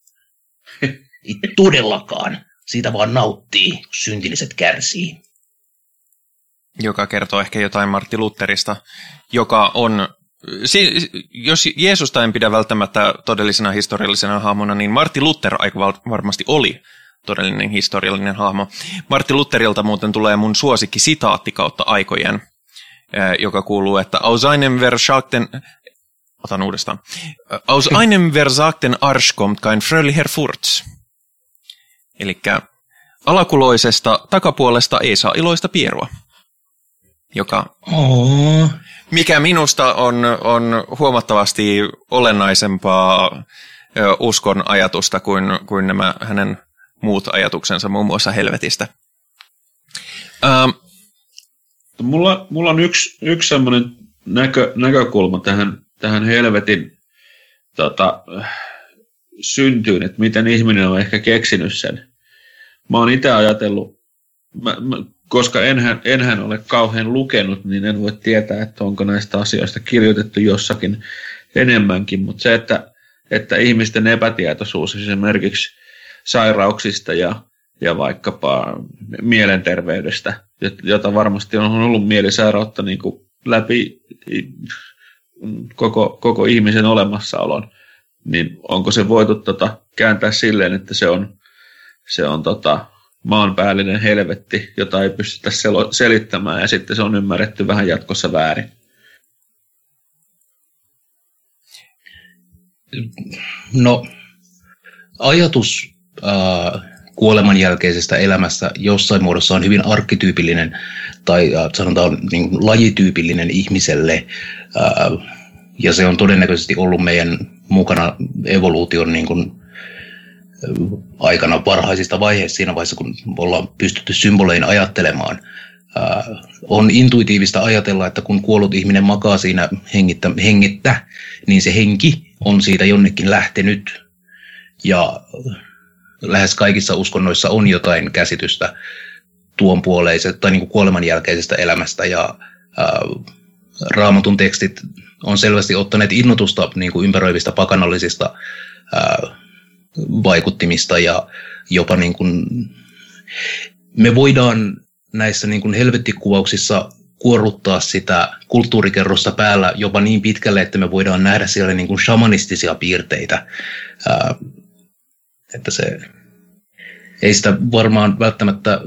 ei todellakaan, siitä vaan nauttii, kun syntilliset kärsii.
Joka kertoo ehkä jotain Martti Lutterista, joka on jos Jeesusta en pidä välttämättä todellisena historiallisena hahmona, niin Martti Luther aika varmasti oli todellinen historiallinen hahmo. Martti Lutherilta muuten tulee mun suosikki sitaatti kautta aikojen, joka kuuluu, että Aus einem versagten, otan uudestaan, Aus einem versagten Arsch kommt kein fröhlicher Furz. Eli alakuloisesta takapuolesta ei saa iloista pierua. Joka,
oh.
mikä minusta on, on huomattavasti olennaisempaa uskon ajatusta kuin, kuin nämä hänen muut ajatuksensa muun muassa helvetistä.
Ähm. Mulla, mulla on yksi, yksi sellainen näkö, näkökulma tähän, tähän helvetin tota, syntyyn, että miten ihminen on ehkä keksinyt sen. Mä oon itse ajatellut, mä, mä, koska enhän, enhän ole kauhean lukenut, niin en voi tietää, että onko näistä asioista kirjoitettu jossakin enemmänkin, mutta se, että, että ihmisten epätietoisuus esimerkiksi sairauksista ja, ja vaikkapa mielenterveydestä, jota varmasti on ollut mielisairautta niin kuin läpi koko, koko ihmisen olemassaolon, niin onko se voitu tota, kääntää silleen, että se on, se on tota, maanpäällinen helvetti, jota ei pystytä sel- selittämään ja sitten se on ymmärretty vähän jatkossa väärin.
No, ajatus äh, kuoleman jälkeisestä elämästä jossain muodossa on hyvin arkkityypillinen tai äh, sanotaan niin lajityypillinen ihmiselle. Äh, ja se on todennäköisesti ollut meidän mukana evoluution niin kuin, aikana varhaisista vaiheista siinä vaiheessa, kun ollaan pystytty symbolein ajattelemaan. On intuitiivista ajatella, että kun kuollut ihminen makaa siinä hengittä, hengittä, niin se henki on siitä jonnekin lähtenyt. Ja lähes kaikissa uskonnoissa on jotain käsitystä tuon puoleisesta tai niin kuin kuoleman jälkeisestä elämästä ja ää, raamatun tekstit on selvästi ottaneet innotusta niin kuin ympäröivistä pakanallisista ää, vaikuttimista ja jopa niin kuin, me voidaan näissä niin kuin helvettikuvauksissa kuorruttaa sitä kulttuurikerrosta päällä jopa niin pitkälle, että me voidaan nähdä siellä niin kuin shamanistisia piirteitä. Ää, että se ei sitä varmaan välttämättä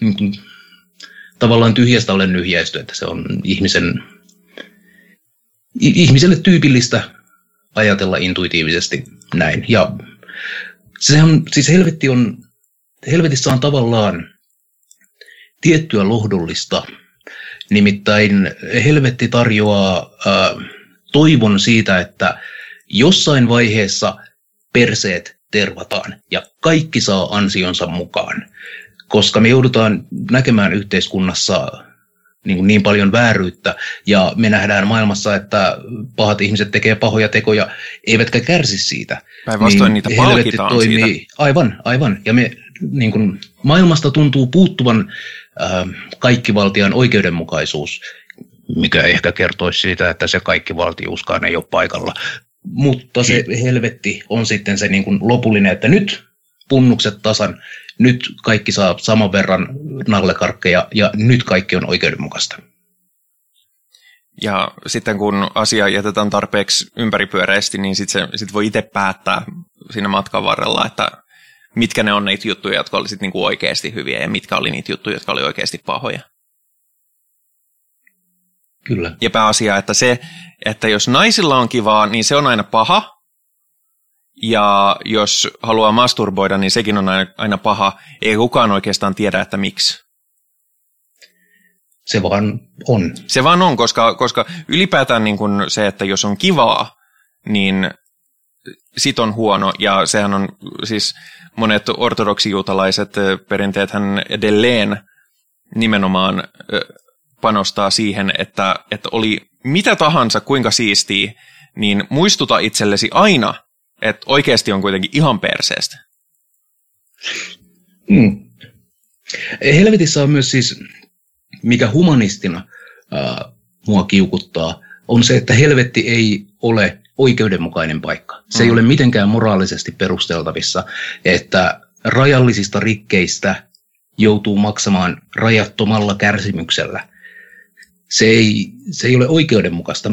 niin kuin, tavallaan tyhjästä ole nyhjäisty, että se on ihmisen, ihmiselle tyypillistä ajatella intuitiivisesti näin. Ja sehän, siis helvetti on, helvetissä on tavallaan tiettyä lohdullista. Nimittäin helvetti tarjoaa äh, toivon siitä, että jossain vaiheessa perseet tervataan ja kaikki saa ansionsa mukaan, koska me joudutaan näkemään yhteiskunnassa niin, niin paljon vääryyttä ja me nähdään maailmassa, että pahat ihmiset tekee pahoja tekoja, eivätkä kärsi siitä.
Päinvastoin niin niitä palkitaan toimii. siitä.
Aivan, aivan. Ja me, niin kuin, maailmasta tuntuu puuttuvan äh, kaikkivaltian oikeudenmukaisuus, mikä ehkä kertoisi siitä, että se kaikkivaltiuskaan ei ole paikalla. Mutta se helvetti on sitten se niin kuin lopullinen, että nyt punnukset tasan, nyt kaikki saa saman verran nallekarkkeja ja nyt kaikki on oikeudenmukaista.
Ja sitten kun asia jätetään tarpeeksi ympäripyöreästi, niin sitten sit voi itse päättää siinä matkan varrella, että mitkä ne on niitä juttuja, jotka olisivat niinku oikeasti hyviä ja mitkä oli niitä juttuja, jotka oli oikeasti pahoja.
Kyllä.
Ja pääasia, että se, että jos naisilla on kivaa, niin se on aina paha. Ja jos haluaa masturboida, niin sekin on aina, aina paha. Ei kukaan oikeastaan tiedä, että miksi.
Se vaan on.
Se vaan on, koska, koska ylipäätään niin kun se, että jos on kivaa, niin sit on huono. Ja sehän on siis monet ortodoksijuutalaiset perinteet hän edelleen nimenomaan panostaa siihen, että, että oli mitä tahansa kuinka siistiä, niin muistuta itsellesi aina, että oikeasti on kuitenkin ihan perseestä.
Hmm. Helvetissä on myös siis, mikä humanistina äh, mua kiukuttaa, on se, että helvetti ei ole oikeudenmukainen paikka. Se mm. ei ole mitenkään moraalisesti perusteltavissa, että rajallisista rikkeistä joutuu maksamaan rajattomalla kärsimyksellä. Se ei, se ei ole oikeudenmukaista.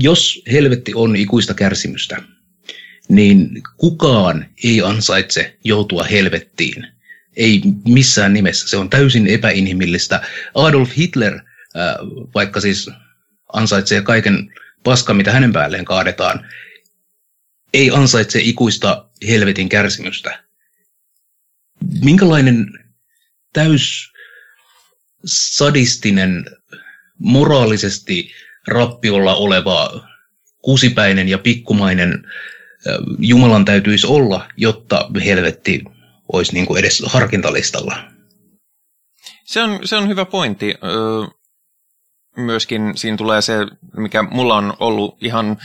Jos helvetti on ikuista kärsimystä, niin kukaan ei ansaitse joutua helvettiin. Ei missään nimessä. Se on täysin epäinhimillistä. Adolf Hitler, äh, vaikka siis ansaitsee kaiken paska, mitä hänen päälleen kaadetaan, ei ansaitse ikuista helvetin kärsimystä. Minkälainen täys sadistinen, moraalisesti rappiolla oleva kusipäinen ja pikkumainen Jumalan täytyisi olla, jotta helvetti olisi niin kuin edes harkintalistalla.
Se on, se on hyvä pointti. myöskin siinä tulee se, mikä mulla on ollut ihan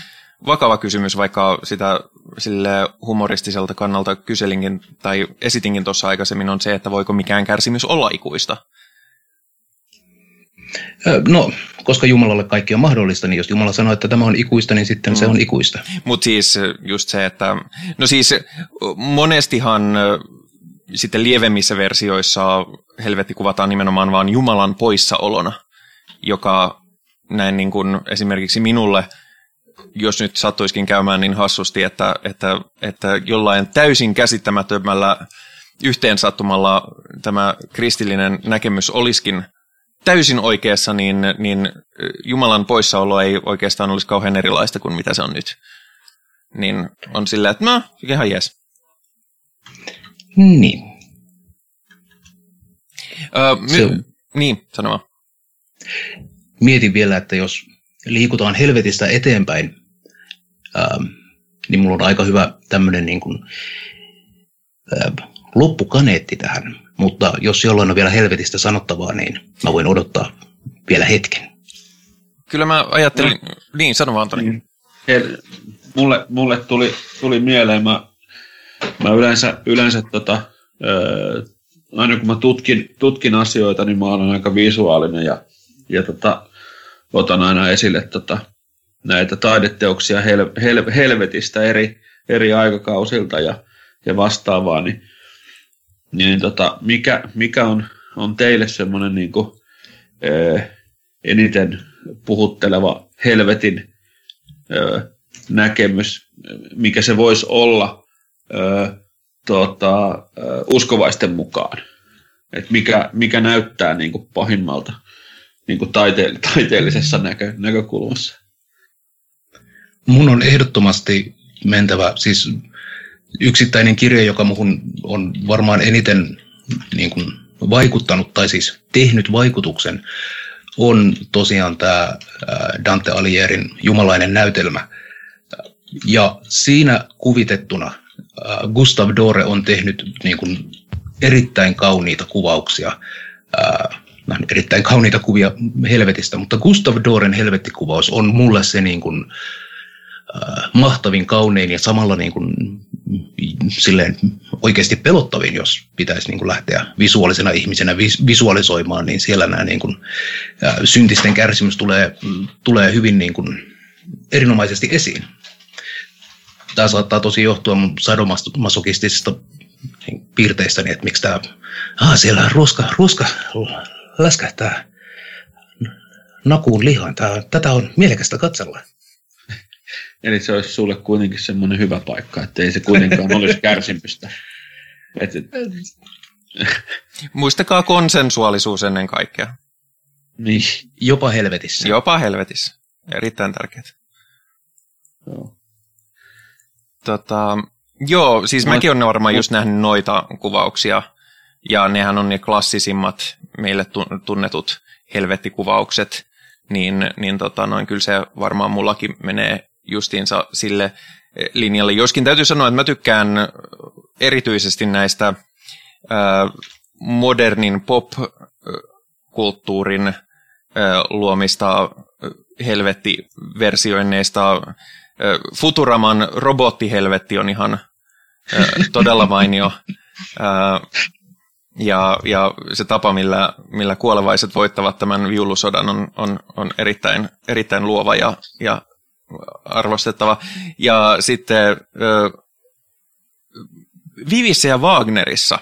vakava kysymys, vaikka sitä sille humoristiselta kannalta kyselinkin tai esitinkin tuossa aikaisemmin, on se, että voiko mikään kärsimys olla ikuista.
No, koska Jumalalle kaikki on mahdollista, niin jos Jumala sanoo, että tämä on ikuista, niin sitten mm. se on ikuista.
Mutta siis just se, että no siis monestihan sitten lievemmissä versioissa helvetti kuvataan nimenomaan vain Jumalan poissaolona, joka näin niin kuin esimerkiksi minulle, jos nyt sattuiskin käymään niin hassusti, että, että, että jollain täysin käsittämättömällä yhteensattumalla tämä kristillinen näkemys olisikin täysin oikeassa, niin, niin Jumalan poissaolo ei oikeastaan olisi kauhean erilaista kuin mitä se on nyt. Niin on sillä, että no, ihan jes.
Niin.
Öö, my- se on... Niin, sanomaan.
Mietin vielä, että jos liikutaan helvetistä eteenpäin, ää, niin mulla on aika hyvä tämmöinen niin kuin, ää, loppukaneetti tähän. Mutta jos jollain on vielä helvetistä sanottavaa, niin mä voin odottaa vielä hetken.
Kyllä mä ajattelin, no. niin sano vaan Antoni. Niin.
mulle, mulle tuli, tuli mieleen, mä, mä yleensä, yleensä tota, ää, aina kun mä tutkin, tutkin asioita, niin mä olen aika visuaalinen ja, ja tota, otan aina esille tota, näitä taideteoksia hel, hel, helvetistä eri, eri aikakausilta ja, ja vastaavaa, niin niin tota, mikä, mikä on, on teille semmoinen niin kuin, eniten puhutteleva helvetin ää, näkemys, mikä se voisi olla ää, tota, uskovaisten mukaan? Et mikä, mikä näyttää niin kuin pahimmalta niin kuin taite- taiteellisessa näkö, näkökulmassa?
Mun on ehdottomasti mentävä, siis yksittäinen kirja, joka muhun on varmaan eniten niin kuin vaikuttanut tai siis tehnyt vaikutuksen, on tosiaan tämä Dante Aligierin Jumalainen näytelmä. Ja siinä kuvitettuna Gustav Dore on tehnyt niin kuin erittäin kauniita kuvauksia, erittäin kauniita kuvia helvetistä, mutta Gustav Doren helvettikuvaus on mulle se niin kuin, mahtavin, kaunein ja samalla niin kuin silleen oikeasti pelottavin, jos pitäisi niin kuin lähteä visuaalisena ihmisenä vis- visualisoimaan, niin siellä nämä niin kuin, ä, syntisten kärsimys tulee, tulee hyvin niin kuin erinomaisesti esiin. Tämä saattaa tosi johtua mun sadomasokistisista piirteistäni, että miksi tämä, ah, siellä ruoska, ruoska läskähtää nakuun lihaan. Tämä, tätä on mielekästä katsella.
Eli se olisi sulle kuitenkin semmoinen hyvä paikka, että ei se kuitenkaan olisi kärsimystä. Et, et.
Muistakaa konsensuaalisuus ennen kaikkea.
Niin, jopa helvetissä.
Jopa helvetissä. Erittäin tärkeää. Joo. Tota, joo, siis no, mäkin olen varmaan just nähnyt noita kuvauksia. Ja nehän on ne klassisimmat meille tunnetut helvettikuvaukset. Niin, niin tota, noin kyllä se varmaan mullakin menee justiinsa sille eh, linjalle. Joskin täytyy sanoa, että mä tykkään erityisesti näistä ää, modernin pop-kulttuurin luomista helvetti-versioinneista. Futuraman robottihelvetti on ihan todella mainio. Ja, ja se tapa, millä, millä kuolevaiset voittavat tämän viulusodan on, on, on erittäin, erittäin luova ja, ja arvostettava. Ja sitten Vivissä ja Wagnerissa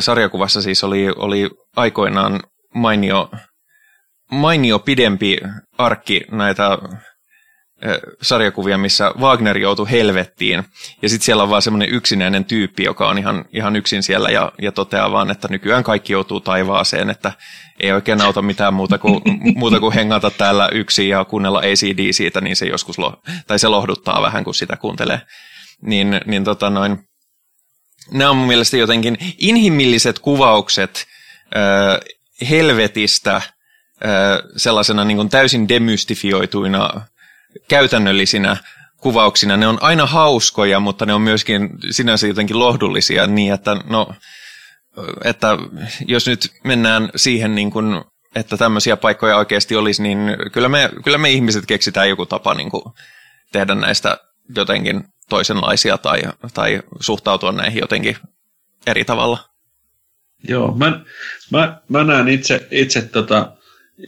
sarjakuvassa siis oli, oli aikoinaan mainio, mainio pidempi arkki näitä sarjakuvia, missä Wagner joutui helvettiin. Ja sitten siellä on vaan semmoinen yksinäinen tyyppi, joka on ihan, ihan yksin siellä ja, ja toteaa vaan, että nykyään kaikki joutuu taivaaseen, että ei oikein auta mitään muuta kuin, muuta kuin hengata täällä yksin ja kuunnella ACD siitä, niin se joskus lo, tai se lohduttaa vähän, kun sitä kuuntelee. Niin, niin tota noin, nämä on mun mielestä jotenkin inhimilliset kuvaukset äh, helvetistä äh, sellaisena niin kuin täysin demystifioituina käytännöllisinä kuvauksina. Ne on aina hauskoja, mutta ne on myöskin sinänsä jotenkin lohdullisia niin, että, no, että jos nyt mennään siihen, niin kuin, että tämmöisiä paikkoja oikeasti olisi, niin kyllä me, kyllä me ihmiset keksitään joku tapa niin kuin, tehdä näistä jotenkin toisenlaisia tai, tai suhtautua näihin jotenkin eri tavalla.
Joo, mä, mä, mä näen itse, itse tota,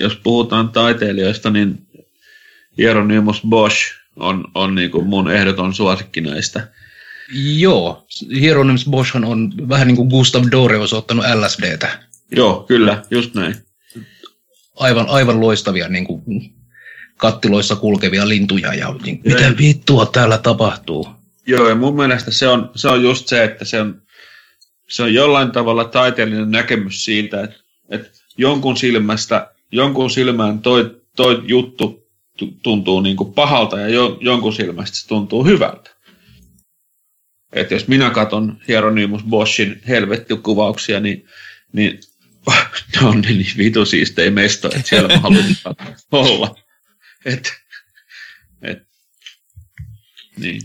jos puhutaan taiteilijoista, niin Hieronymus Bosch on, on niin kuin mun ehdoton suosikki näistä.
Joo, Hieronymus Bosch on vähän niin kuin Gustav Dore olisi ottanut LSDtä.
Joo, kyllä, just näin.
Aivan, aivan loistavia niin kuin kattiloissa kulkevia lintuja ja niin, mitä vittua täällä tapahtuu.
Joo, ja mun mielestä se on, se on just se, että se on, se on jollain tavalla taiteellinen näkemys siitä, että, että jonkun silmästä, jonkun silmään toi, toi juttu tuntuu niin kuin pahalta ja jo, jonkun silmästä se tuntuu hyvältä. Että jos minä katson Hieronymus Boschin helvettikuvauksia, niin, niin ne on niin vitu siistejä mestoja, että siellä mä haluan olla. Et, et, niin.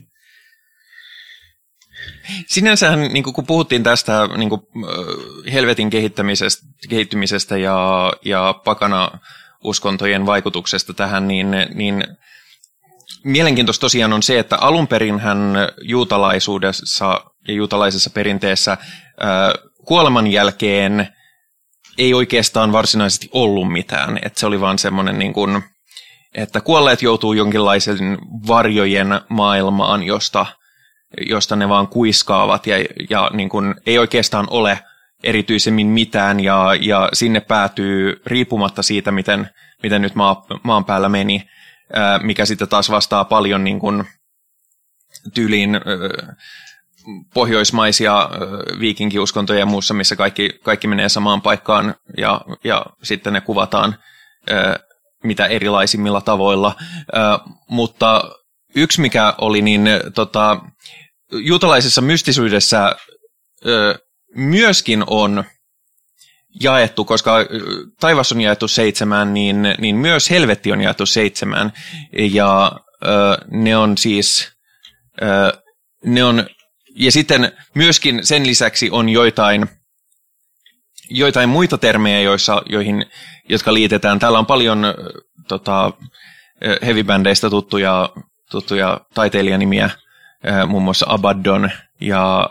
Sinänsähän, niin kun puhuttiin tästä niin kuin, helvetin kehittämisestä, kehittymisestä ja, ja pakana uskontojen vaikutuksesta tähän, niin, niin mielenkiintoista tosiaan on se, että alun perin hän juutalaisuudessa ja juutalaisessa perinteessä kuoleman jälkeen ei oikeastaan varsinaisesti ollut mitään. Että se oli vaan semmoinen, niin kuin, että kuolleet joutuu jonkinlaisen varjojen maailmaan, josta, josta ne vaan kuiskaavat ja, ja niin kuin, ei oikeastaan ole – erityisemmin mitään ja, ja sinne päätyy riippumatta siitä, miten, miten nyt maa, maan päällä meni, ää, mikä sitten taas vastaa paljon niin kuin tyyliin ää, pohjoismaisia ää, viikinkiuskontoja ja muussa, missä kaikki, kaikki menee samaan paikkaan ja, ja sitten ne kuvataan ää, mitä erilaisimmilla tavoilla. Ää, mutta yksi mikä oli, niin tota, juutalaisessa mystisyydessä myöskin on jaettu, koska taivas on jaettu seitsemään, niin, niin myös helvetti on jaettu seitsemään. Ja ö, ne on siis, ö, ne on, ja sitten myöskin sen lisäksi on joitain, joitain muita termejä, joissa, joihin, jotka liitetään. Täällä on paljon tota, heavy-bändeistä tuttuja, tuttuja taiteilijanimiä, muun muassa Abaddon ja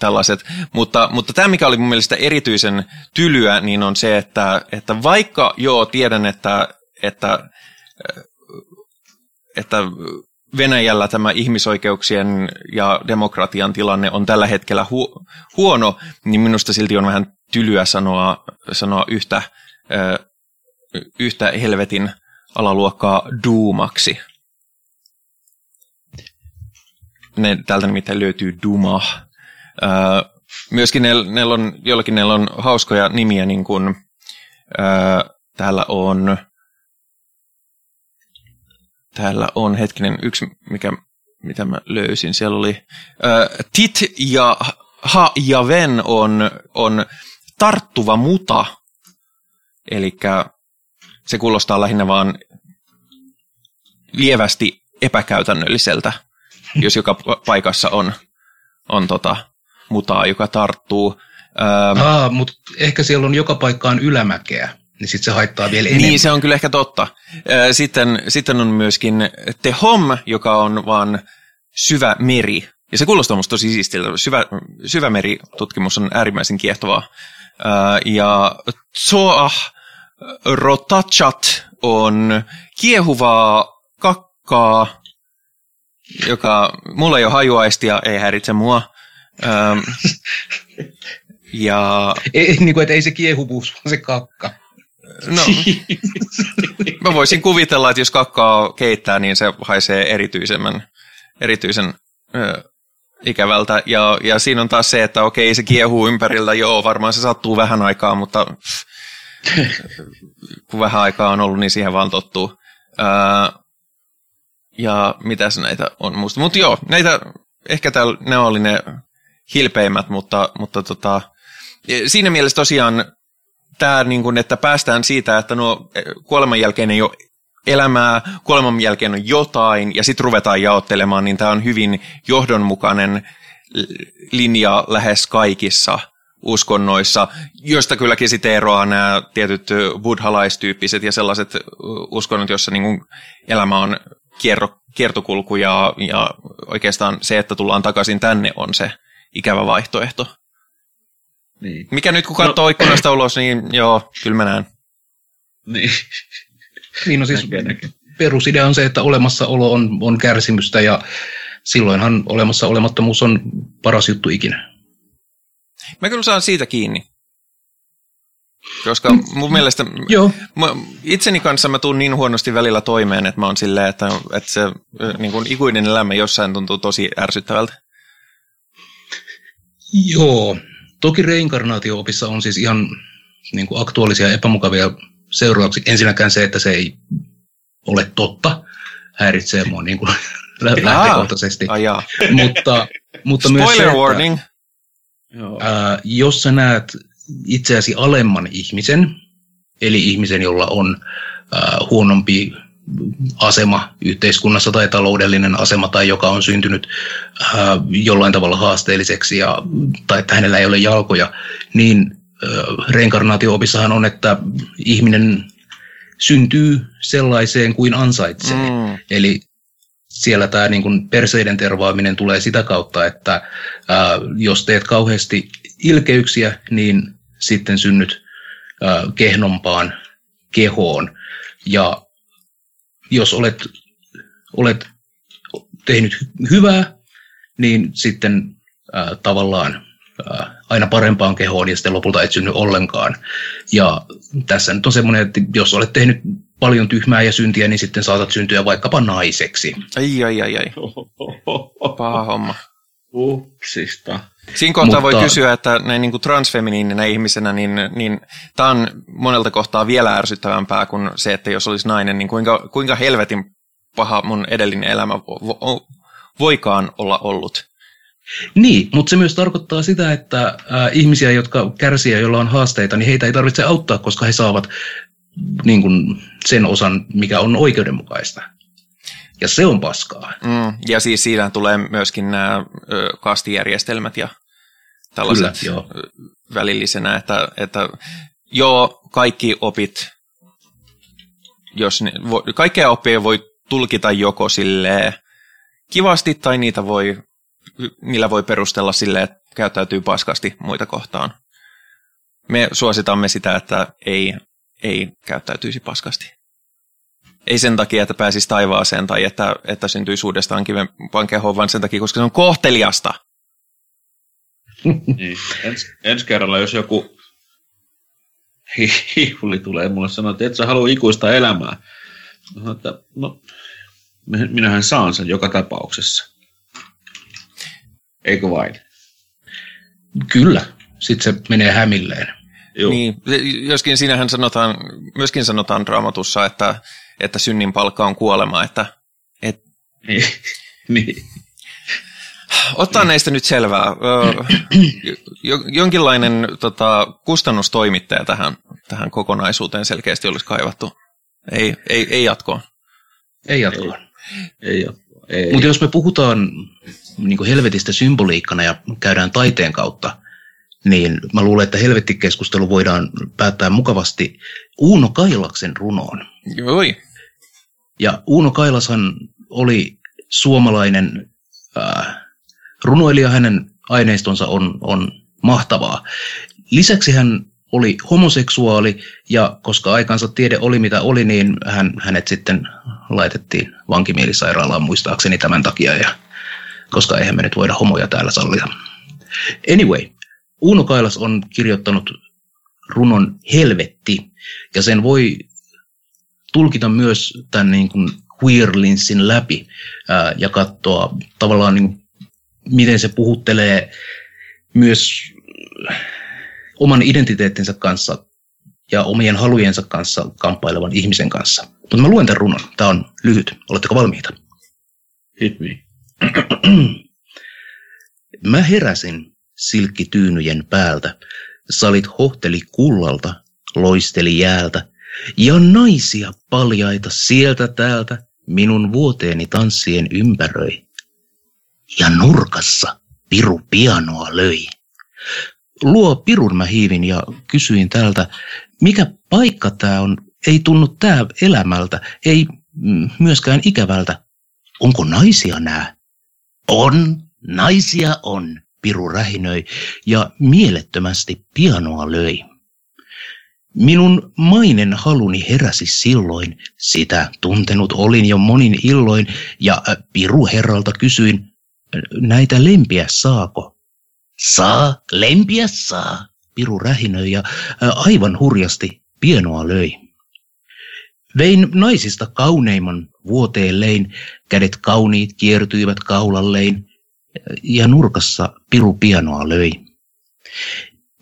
tällaiset. Mutta, mutta tämä, mikä oli mun mielestä erityisen tylyä, niin on se, että, että vaikka joo, tiedän, että, että, että Venäjällä tämä ihmisoikeuksien ja demokratian tilanne on tällä hetkellä hu- huono, niin minusta silti on vähän tylyä sanoa, sanoa yhtä, yhtä helvetin alaluokkaa duumaksi. Ne, täältä nimittäin löytyy Duma, myöskin ne, ne on, jollakin ne on hauskoja nimiä, niin kuin ää, täällä on täällä on hetkinen yksi, mikä, mitä mä löysin. Siellä oli ää, Tit ja Ha ja Ven on, on tarttuva muta, eli se kuulostaa lähinnä vaan lievästi epäkäytännölliseltä, jos joka paikassa on, on tota, mutaa, joka tarttuu.
Ähm, Aa, mutta ehkä siellä on joka paikkaan ylämäkeä. niin sitten se haittaa vielä enemmän.
Niin, se on kyllä ehkä totta. Sitten, sitten on myöskin The Home, joka on vaan syvä meri. Ja se kuulostaa musta tosi siistiltä. Syvä, syvämeritutkimus on äärimmäisen kiehtovaa. Ja Tsoah Rotachat on kiehuvaa kakkaa, joka mulla ei ole hajuaistia, ei häiritse mua. Ja...
Ei, niin kuin, että ei se kiehuvuus, vaan se kakka.
No, mä voisin kuvitella, että jos kakkaa keittää, niin se haisee erityisemmän, erityisen ö, ikävältä. Ja, ja siinä on taas se, että okei, se kiehuu ympärillä, joo, varmaan se sattuu vähän aikaa, mutta kun vähän aikaa on ollut, niin siihen vaan tottuu. Ö, ja mitäs näitä on muista. Mutta joo, näitä, ehkä täällä, ne oli ne hilpeimmät, mutta, mutta tota, siinä mielessä tosiaan tämä, niin kuin, että päästään siitä, että nuo eh, kuoleman jälkeen ei ole elämää, kuoleman jälkeen on jotain, ja sitten ruvetaan jaottelemaan, niin tämä on hyvin johdonmukainen linja lähes kaikissa uskonnoissa, joista kylläkin sitten eroaa nämä tietyt buddhalaistyyppiset ja sellaiset uskonnot, joissa niin elämä on kierro, kiertokulku ja, ja oikeastaan se, että tullaan takaisin tänne on se ikävä vaihtoehto. Niin. Mikä nyt kun katsoo no. ikkunasta ulos, niin joo, kyllä mä näen.
Niin. niin no siis näkee, näkee. perusidea on se, että olemassaolo on, on kärsimystä ja silloinhan olemassa olemattomuus on paras juttu ikinä.
Mä kyllä saan siitä kiinni. Koska mun mielestä
Joo.
Mä, itseni kanssa mä tuun niin huonosti välillä toimeen, että mä oon silleen, että, että se niin kuin ikuinen elämä jossain tuntuu tosi ärsyttävältä.
Joo, Toki reinkarnaatio-opissa on siis ihan niin kuin aktuaalisia epämukavia seurauksia. Ensinnäkään se, että se ei ole totta, häiritsee mua niin kuin lähtökohtaisesti.
Ah,
mutta, mutta
Spoiler myös se, että, warning.
Ää, jos sä näet itseäsi alemman ihmisen, eli ihmisen, jolla on ää, huonompi asema yhteiskunnassa tai taloudellinen asema tai joka on syntynyt äh, jollain tavalla haasteelliseksi ja, tai että hänellä ei ole jalkoja, niin äh, reinkarnaatio-opissahan on, että ihminen syntyy sellaiseen kuin ansaitsee. Mm. Eli siellä tämä niin kuin perseiden tervaaminen tulee sitä kautta, että ää, äh, jos teet kauheasti ilkeyksiä, niin sitten synnyt ää, kehnompaan kehoon. Ja jos olet, olet tehnyt hyvää, niin sitten äh, tavallaan äh, aina parempaan kehoon ja sitten lopulta et synny ollenkaan. Ja tässä nyt on semmoinen, että jos olet tehnyt paljon tyhmää ja syntiä, niin sitten saatat syntyä vaikkapa naiseksi.
Ai, ai, ai, ai. Paha homma.
Upsista.
Siinä kohtaa Mutta, voi kysyä, että näin niin kuin transfeminiininä ihmisenä, niin, niin tämä on monelta kohtaa vielä ärsyttävämpää kuin se, että jos olisi nainen, niin kuinka, kuinka helvetin paha mun edellinen elämä vo, voikaan olla ollut.
Niin, mutta se myös tarkoittaa sitä, että äh, ihmisiä, jotka kärsii ja joilla on haasteita, niin heitä ei tarvitse auttaa, koska he saavat niin kuin, sen osan, mikä on oikeudenmukaista. Ja se on paskaa.
Mm, ja siis siinä tulee myöskin nämä ö, kastijärjestelmät ja tällaiset Kyllä, joo. välillisenä, että, että joo, kaikki opit, jos ne, vo, kaikkea oppia voi tulkita joko sille kivasti tai niitä voi, niillä voi perustella sille, että käyttäytyy paskasti muita kohtaan. Me suositamme sitä, että ei, ei käyttäytyisi paskasti. Ei sen takia, että pääsisi taivaaseen tai että, että syntyisi uudestaan kiven pankehoon, vaan sen takia, koska se on kohteliasta.
niin. Ens, ensi kerralla, jos joku hihuli tulee mulle sanoa, että et sä halua ikuista elämää. Mä että no, minähän saan sen joka tapauksessa. Eikö vain?
Kyllä. Sitten se menee hämilleen.
Joo. Niin, joskin siinähän sanotaan, myöskin sanotaan raamatussa, että että synnin palkka on kuolema, että et...
niin. niin.
Ottaa niin. näistä nyt selvää. Jonkinlainen tota, kustannustoimittaja tähän, tähän kokonaisuuteen selkeästi olisi kaivattu. Ei, ei, ei jatkoa.
Ei jatkoa.
Ei, ei
Ei. Mutta jos me puhutaan niin helvetistä symboliikkana ja käydään taiteen kautta, niin mä luulen, että helvettikeskustelu voidaan päättää mukavasti Uuno Kailaksen runoon.
Joi.
Ja Uuno Kailashan oli suomalainen äh, runoilija, hänen aineistonsa on, on mahtavaa. Lisäksi hän oli homoseksuaali ja koska aikansa tiede oli mitä oli, niin hän, hänet sitten laitettiin vankimielisairaalaan muistaakseni tämän takia, ja, koska eihän me nyt voida homoja täällä sallia. Anyway, Uno Kailas on kirjoittanut runon Helvetti, ja sen voi tulkita myös tämän niin kuin queer-linssin läpi ää, ja katsoa tavallaan niin, miten se puhuttelee myös oman identiteettinsä kanssa ja omien halujensa kanssa kamppailevan ihmisen kanssa. Mutta mä luen tämän runon. Tämä on lyhyt. Oletteko valmiita?
Hit me.
mä heräsin silkkityynyjen päältä. Salit hohteli kullalta, loisteli jäältä. Ja naisia paljaita sieltä täältä minun vuoteeni tanssien ympäröi. Ja nurkassa piru pianoa löi. Luo pirun mä hiivin ja kysyin täältä, mikä paikka tää on, ei tunnu tää elämältä, ei myöskään ikävältä. Onko naisia nää? On, naisia on, piru rähinöi ja mielettömästi pianoa löi. Minun mainen haluni heräsi silloin, sitä tuntenut olin jo monin illoin, ja piru herralta kysyin, näitä lempiä saako? Saa, lempiä saa, Piru rähinöi ja aivan hurjasti pienoa löi. Vein naisista kauneimman vuoteen lein, kädet kauniit kiertyivät kaulallein, ja nurkassa Piru pienoa löi.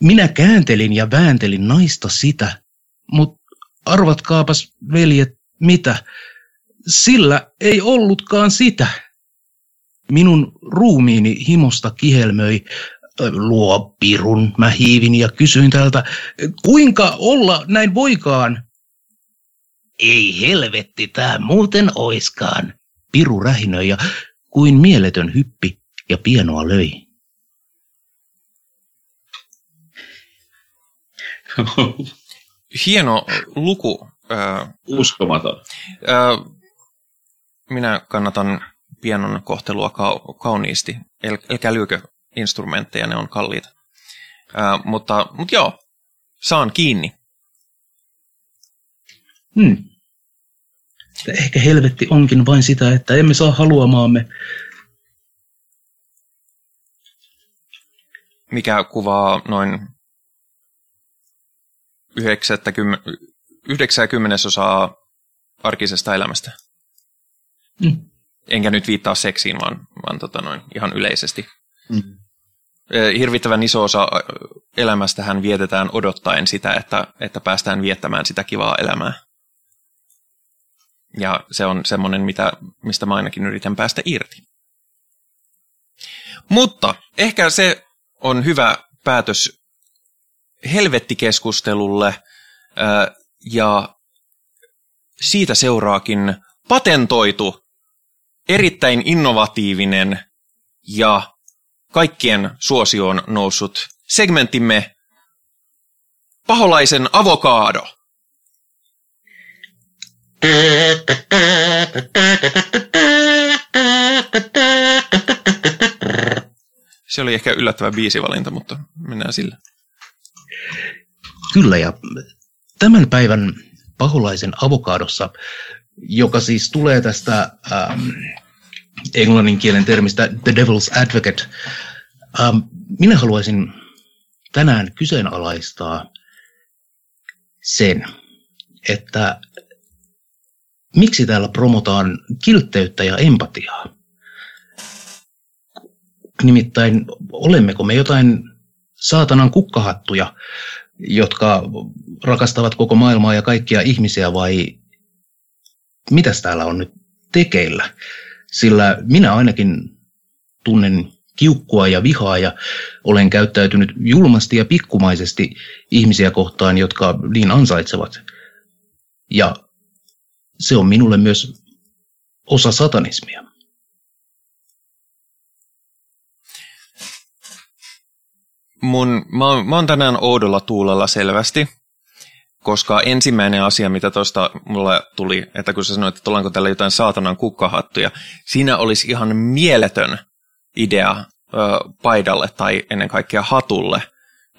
Minä kääntelin ja vääntelin naista sitä, mutta arvatkaapas, veljet, mitä? Sillä ei ollutkaan sitä. Minun ruumiini himosta kihelmöi, luo pirun, mä hiivin ja kysyin tältä, kuinka olla näin voikaan? Ei helvetti, tää muuten oiskaan, piru rähinöi ja kuin mieletön hyppi ja pienoa löi.
Hieno luku.
Uskomaton.
minä kannatan pianon kohtelua kauniisti. El, elkää lyykö instrumentteja, ne on kalliita. Ää, mutta, mutta joo, saan kiinni.
Hmm. Ehkä helvetti onkin vain sitä, että emme saa haluamaamme.
Mikä kuvaa noin 90, 90 osaa arkisesta elämästä. Hmm. Enkä nyt viittaa seksiin, vaan, vaan tota noin, ihan yleisesti. Hmm hirvittävän iso osa elämästähän vietetään odottaen sitä, että, että päästään viettämään sitä kivaa elämää. Ja se on semmoinen, mitä, mistä mä ainakin yritän päästä irti. Mutta ehkä se on hyvä päätös helvettikeskustelulle ja siitä seuraakin patentoitu, erittäin innovatiivinen ja kaikkien suosioon noussut segmenttimme Paholaisen avokaado. Se oli ehkä yllättävä biisivalinta, mutta mennään sillä.
Kyllä, ja tämän päivän paholaisen avokaadossa, joka siis tulee tästä ähm, englannin kielen termistä The Devil's Advocate. Ähm, minä haluaisin tänään kyseenalaistaa sen, että miksi täällä promotaan kiltteyttä ja empatiaa. Nimittäin olemmeko me jotain saatanan kukkahattuja, jotka rakastavat koko maailmaa ja kaikkia ihmisiä vai mitäs täällä on nyt tekeillä? sillä minä ainakin tunnen kiukkua ja vihaa ja olen käyttäytynyt julmasti ja pikkumaisesti ihmisiä kohtaan, jotka niin ansaitsevat. Ja se on minulle myös osa satanismia.
Mun, mä, oon, mä oon tänään oudolla tuulella selvästi, koska ensimmäinen asia, mitä tuosta mulle tuli, että kun sä sanoit, että ollaanko täällä jotain saatanan kukkahattuja, siinä olisi ihan mieletön idea ö, paidalle tai ennen kaikkea hatulle,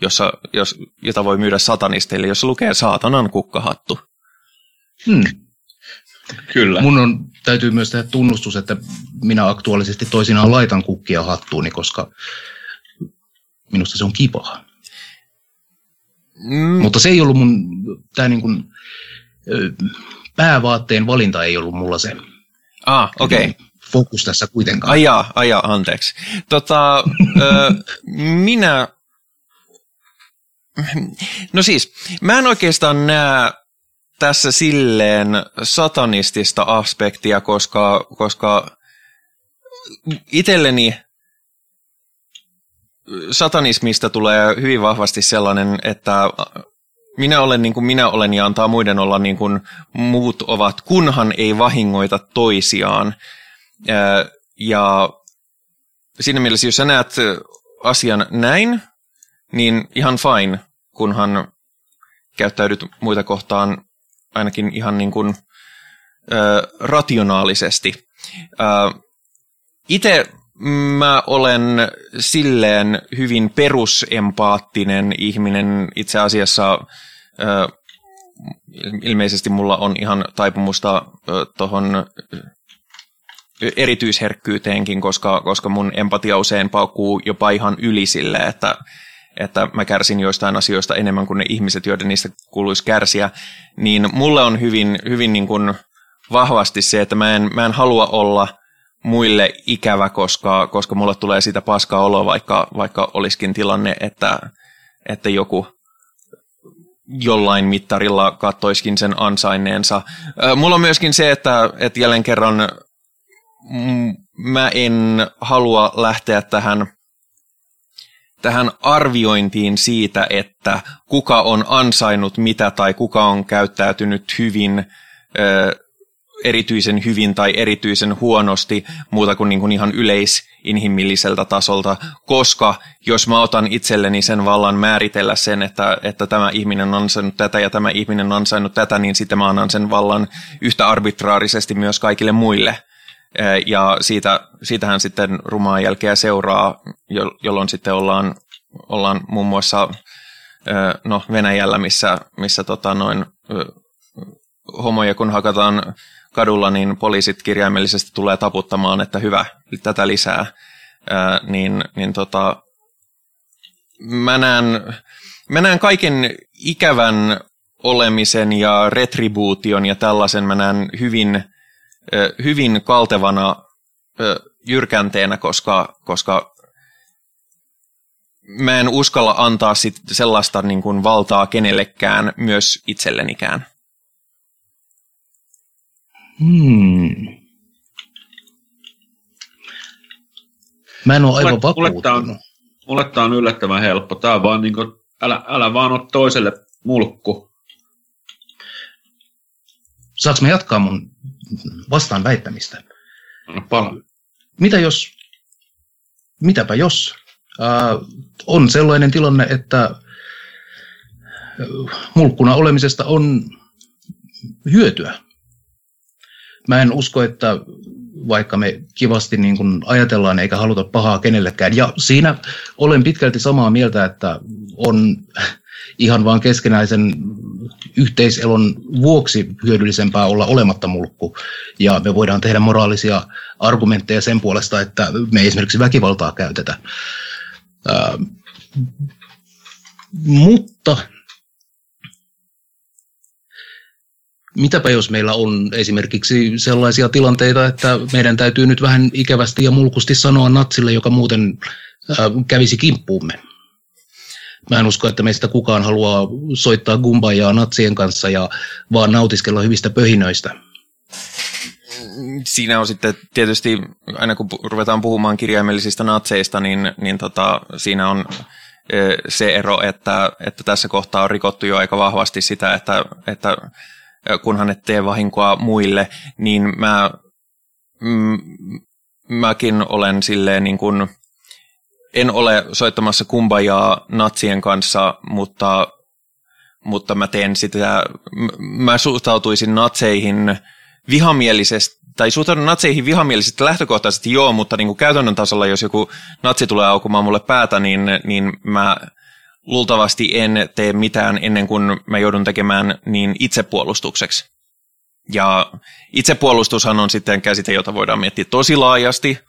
jossa, jos, jota voi myydä satanisteille, jos lukee saatanan kukkahattu.
Hmm. Kyllä. Mun on, täytyy myös tehdä tunnustus, että minä aktuaalisesti toisinaan laitan kukkia hattuuni, koska minusta se on kipaa. Mm. Mutta se ei ollut mun, tämä niin kuin, päävaatteen valinta ei ollut mulla se.
Ah, okei. Okay.
Fokus tässä kuitenkaan.
Aja, aja, anteeksi. Tota, ö, minä, no siis, mä en oikeastaan näe tässä silleen satanistista aspektia, koska, koska itselleni satanismista tulee hyvin vahvasti sellainen, että minä olen niin kuin minä olen ja antaa muiden olla niin kuin muut ovat, kunhan ei vahingoita toisiaan. Ja siinä mielessä, jos sä näet asian näin, niin ihan fine, kunhan käyttäydyt muita kohtaan ainakin ihan niin kuin, rationaalisesti. Itse Mä olen silleen hyvin perusempaattinen ihminen. Itse asiassa ilmeisesti mulla on ihan taipumusta tuohon erityisherkkyyteenkin, koska, koska mun empatia usein paukkuu jopa ihan yli sille, että, että mä kärsin joistain asioista enemmän kuin ne ihmiset, joiden niistä kuuluisi kärsiä, niin mulle on hyvin, hyvin niin kuin vahvasti se, että mä en, mä en halua olla – muille ikävä, koska, koska mulle tulee siitä paskaa olo, vaikka, vaikka olisikin tilanne, että, että joku jollain mittarilla kattoiskin sen ansainneensa. Mulla on myöskin se, että, että jälleen kerran mä en halua lähteä tähän, tähän arviointiin siitä, että kuka on ansainnut mitä tai kuka on käyttäytynyt hyvin erityisen hyvin tai erityisen huonosti muuta kuin, niin kuin ihan yleisinhimilliseltä tasolta, koska jos mä otan itselleni sen vallan määritellä sen, että, että tämä ihminen on ansainnut tätä ja tämä ihminen on ansainnut tätä, niin sitten mä annan sen vallan yhtä arbitraarisesti myös kaikille muille. Ja siitä, siitähän sitten rumaa jälkeä seuraa, jolloin sitten ollaan, ollaan muun muassa no, Venäjällä, missä, missä tota noin, homoja kun hakataan kadulla, niin poliisit kirjaimellisesti tulee taputtamaan, että hyvä, tätä lisää. Ää, niin, niin tota, mä näen, mä näen kaiken ikävän olemisen ja retribuution ja tällaisen mä näen hyvin, hyvin kaltevana jyrkänteenä, koska, koska mä en uskalla antaa sit sellaista niin valtaa kenellekään, myös itsellenikään.
Hmm. Mä en ole aivan vakuuttunut. Mulle tämä on,
mulle tää on yllättävän helppo. Tää on vaan niin kuin, älä, älä vaan ole toiselle mulkku.
Saanko mä jatkaa mun vastaan väittämistä?
No, paljon.
Mitä jos, mitäpä jos, äh, on sellainen tilanne, että mulkkuna olemisesta on hyötyä mä en usko, että vaikka me kivasti niin kuin ajatellaan eikä haluta pahaa kenellekään. Ja siinä olen pitkälti samaa mieltä, että on ihan vaan keskenäisen yhteiselon vuoksi hyödyllisempää olla olematta mulkku. Ja me voidaan tehdä moraalisia argumentteja sen puolesta, että me ei esimerkiksi väkivaltaa käytetä. Ää, mutta mitäpä jos meillä on esimerkiksi sellaisia tilanteita, että meidän täytyy nyt vähän ikävästi ja mulkusti sanoa natsille, joka muuten äh, kävisi kimppuumme. Mä en usko, että meistä kukaan haluaa soittaa gumbajaa natsien kanssa ja vaan nautiskella hyvistä pöhinöistä.
Siinä on sitten tietysti, aina kun ruvetaan puhumaan kirjaimellisistä natseista, niin, niin tota, siinä on se ero, että, että tässä kohtaa on rikottu jo aika vahvasti sitä, että, että kunhan et tee vahinkoa muille, niin mä, mm, mäkin olen silleen niin kuin, en ole soittamassa kumbajaa natsien kanssa, mutta, mutta mä teen sitä, mä suhtautuisin natseihin vihamielisesti, tai suhtaudun natseihin vihamielisesti lähtökohtaisesti joo, mutta niin kuin käytännön tasolla, jos joku natsi tulee aukumaan mulle päätä, niin, niin mä luultavasti en tee mitään ennen kuin mä joudun tekemään niin itsepuolustukseksi. Ja itsepuolustushan on sitten käsite, jota voidaan miettiä tosi laajasti,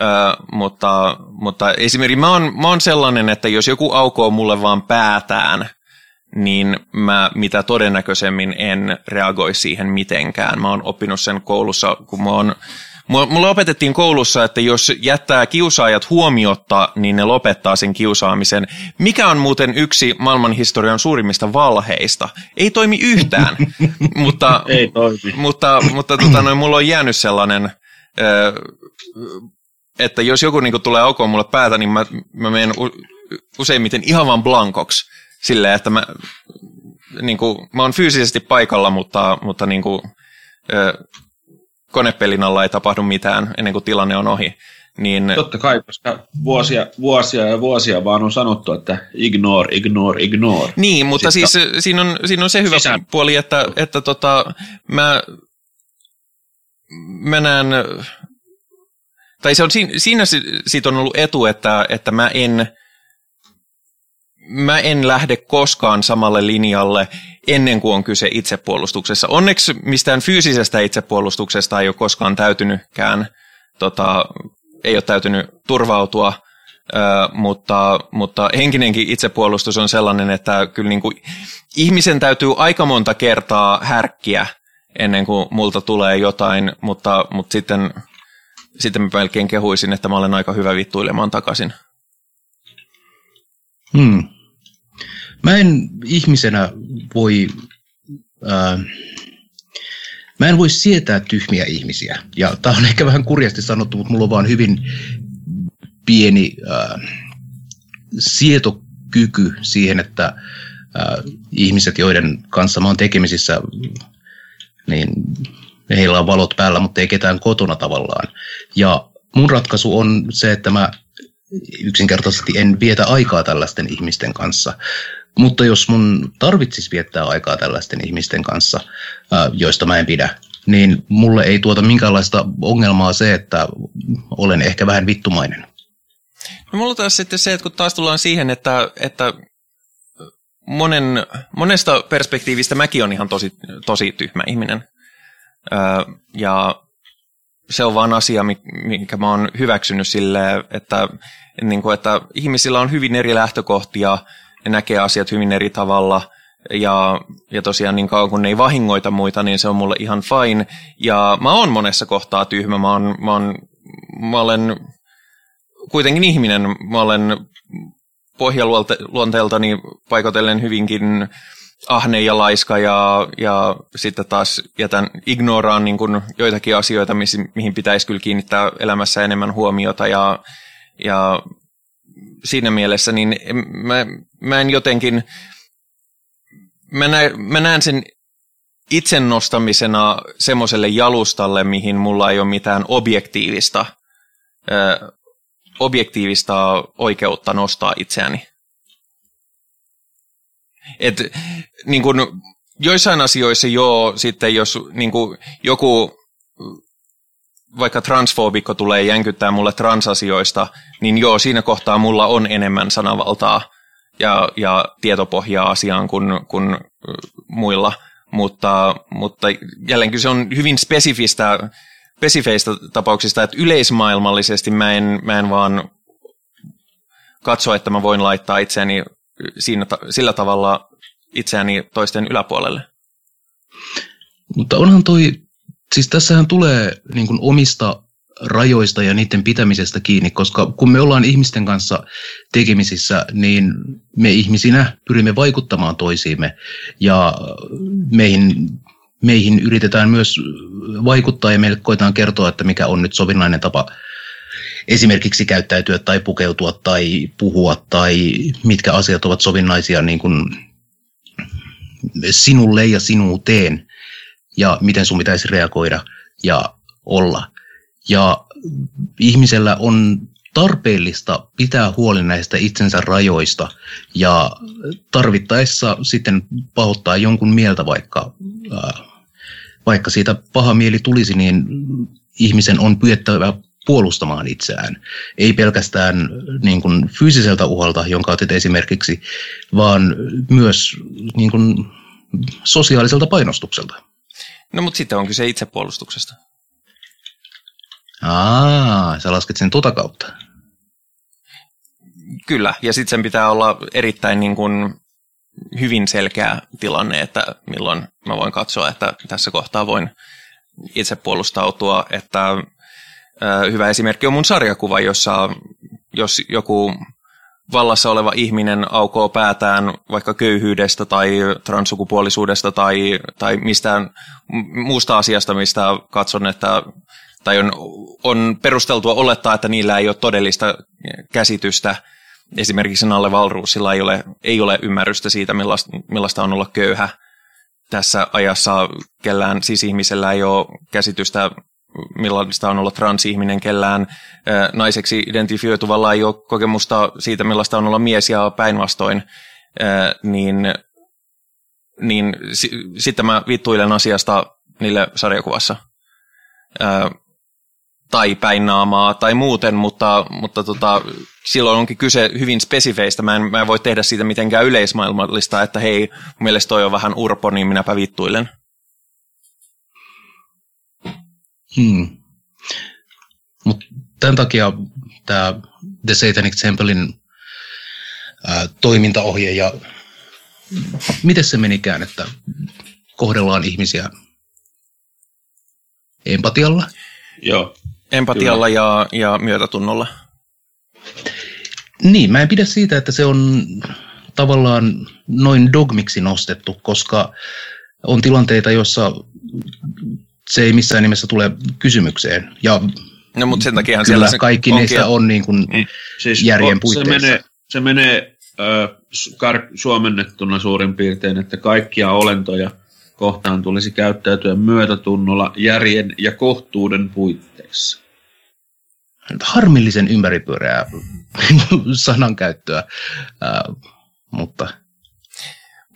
Uh, mutta, mutta esimerkiksi mä oon, mä oon sellainen, että jos joku aukoo mulle vaan päätään, niin mä mitä todennäköisemmin en reagoi siihen mitenkään. Mä oon oppinut sen koulussa, kun mä oon Mulle opetettiin koulussa, että jos jättää kiusaajat huomiotta, niin ne lopettaa sen kiusaamisen. Mikä on muuten yksi maailmanhistorian suurimmista valheista? Ei toimi yhtään, mutta,
Ei toimi.
mutta, mutta tota, noin, mulla on jäänyt sellainen, että jos joku niin tulee aukoon mulle päätä, niin mä, mä menen useimmiten ihan vaan blankoksi. Silleen, että mä, niin kuin, mä oon fyysisesti paikalla, mutta, mutta niin kuin, konepelin alla ei tapahdu mitään ennen kuin tilanne on ohi. Niin...
Totta kai, koska vuosia, vuosia ja vuosia vaan on sanottu, että ignore, ignore, ignore.
Niin, mutta Sitten... siis siinä on, siinä on se hyvä sisään. puoli, että, että tota, mä, mä näen, tai se on, siinä siitä on ollut etu, että, että mä en, mä en lähde koskaan samalle linjalle ennen kuin on kyse itsepuolustuksessa. Onneksi mistään fyysisestä itsepuolustuksesta ei ole koskaan täytynytkään, tota, ei ole täytynyt turvautua, ö, mutta, mutta henkinenkin itsepuolustus on sellainen, että kyllä niin kuin ihmisen täytyy aika monta kertaa härkkiä ennen kuin multa tulee jotain, mutta, mutta sitten, sitten mä melkein kehuisin, että mä olen aika hyvä vittuilemaan takaisin.
Hmm. Mä en ihmisenä voi, ää, mä en voi sietää tyhmiä ihmisiä. Ja tää on ehkä vähän kurjasti sanottu, mutta mulla on vaan hyvin pieni ää, sietokyky siihen, että ää, ihmiset, joiden kanssa mä oon tekemisissä, niin heillä on valot päällä, mutta ei ketään kotona tavallaan. Ja mun ratkaisu on se, että mä yksinkertaisesti en vietä aikaa tällaisten ihmisten kanssa. Mutta jos mun tarvitsisi viettää aikaa tällaisten ihmisten kanssa, joista mä en pidä, niin mulle ei tuota minkäänlaista ongelmaa se, että olen ehkä vähän vittumainen.
No mulla taas sitten se, että kun taas tullaan siihen, että, että monen, monesta perspektiivistä mäkin on ihan tosi, tosi tyhmä ihminen. ja se on vaan asia, minkä mä oon hyväksynyt silleen, että, niin kuin, että ihmisillä on hyvin eri lähtökohtia – ne näkee asiat hyvin eri tavalla. Ja, ja tosiaan niin kauan kun ne ei vahingoita muita, niin se on mulle ihan fine. Ja mä oon monessa kohtaa tyhmä, mä, oon, mä, oon, mä olen kuitenkin ihminen, mä olen pohjaluonteeltani paikotellen hyvinkin ahne ja laiska ja, ja sitten taas jätän ignoraan niin kuin joitakin asioita, mihin pitäisi kyllä kiinnittää elämässä enemmän huomiota ja, ja siinä mielessä, niin mä, mä en jotenkin, mä, nä, mä näen sen itse nostamisena semmoiselle jalustalle, mihin mulla ei ole mitään objektiivista, ö, objektiivista oikeutta nostaa itseäni. Et, niin kun, joissain asioissa joo, sitten jos niin kun, joku vaikka transfobikko tulee jänkyttää mulle transasioista, niin joo, siinä kohtaa mulla on enemmän sanavaltaa ja, ja tietopohjaa asiaan kuin, kuin muilla. Mutta, mutta jälleen se on hyvin spesifistä, spesifeistä tapauksista, että yleismaailmallisesti mä en, mä en vaan katso, että mä voin laittaa itseäni siinä, sillä tavalla itseäni toisten yläpuolelle.
Mutta onhan toi Siis tässähän tulee niin kuin omista rajoista ja niiden pitämisestä kiinni, koska kun me ollaan ihmisten kanssa tekemisissä, niin me ihmisinä pyrimme vaikuttamaan toisiimme ja meihin, meihin yritetään myös vaikuttaa ja meille koetaan kertoa, että mikä on nyt sovinnainen tapa esimerkiksi käyttäytyä tai pukeutua tai puhua tai mitkä asiat ovat sovinnaisia niin kuin sinulle ja sinuuteen ja miten sun pitäisi reagoida ja olla. Ja ihmisellä on tarpeellista pitää huoli näistä itsensä rajoista ja tarvittaessa sitten pahoittaa jonkun mieltä, vaikka, vaikka siitä paha mieli tulisi, niin ihmisen on pyettävä puolustamaan itseään. Ei pelkästään niin kuin fyysiseltä uhalta, jonka otit esimerkiksi, vaan myös niin kuin sosiaaliselta painostukselta.
No mutta sitten on kyse itsepuolustuksesta.
Aa, sä lasket sen tuota kautta.
Kyllä, ja sitten sen pitää olla erittäin niin kuin hyvin selkeä tilanne, että milloin mä voin katsoa, että tässä kohtaa voin itse puolustautua, että hyvä esimerkki on mun sarjakuva, jossa jos joku vallassa oleva ihminen aukoo päätään vaikka köyhyydestä tai transsukupuolisuudesta tai, tai mistään muusta asiasta, mistä katson, että tai on, on perusteltua olettaa, että niillä ei ole todellista käsitystä. Esimerkiksi Nalle Valruusilla ei ole, ei ole ymmärrystä siitä, millaista, millaista on olla köyhä tässä ajassa. Kellään siis ihmisellä ei ole käsitystä millaista on olla transihminen, kellään naiseksi identifioituvalla ei ole kokemusta siitä, millaista on olla mies ja päinvastoin, niin, niin s- sitten mä vittuilen asiasta niille sarjakuvassa. tai päinnaamaa tai muuten, mutta, mutta tota, silloin onkin kyse hyvin spesifeistä. Mä en, mä en voi tehdä siitä mitenkään yleismaailmallista, että hei, mun mielestä toi on vähän urpo, niin minäpä vittuilen.
Hmm. Mutta tämän takia tämä The Satanic Templein ää, toimintaohje ja miten se menikään, että kohdellaan ihmisiä empatialla?
Joo.
Empatialla ja, ja myötätunnolla.
Niin, mä en pidä siitä, että se on tavallaan noin dogmiksi nostettu, koska on tilanteita, joissa se ei missään nimessä tule kysymykseen. Ja
no, mutta sen takia
kyllä se kaikki onkin, niistä on niin kuin niin, siis järjen puitteissa.
Se menee, se menee äh, kar- suomennettuna suurin piirtein, että kaikkia olentoja kohtaan tulisi käyttäytyä myötätunnolla järjen ja kohtuuden puitteissa.
Harmillisen ympäripyöreää sanankäyttöä, äh, mutta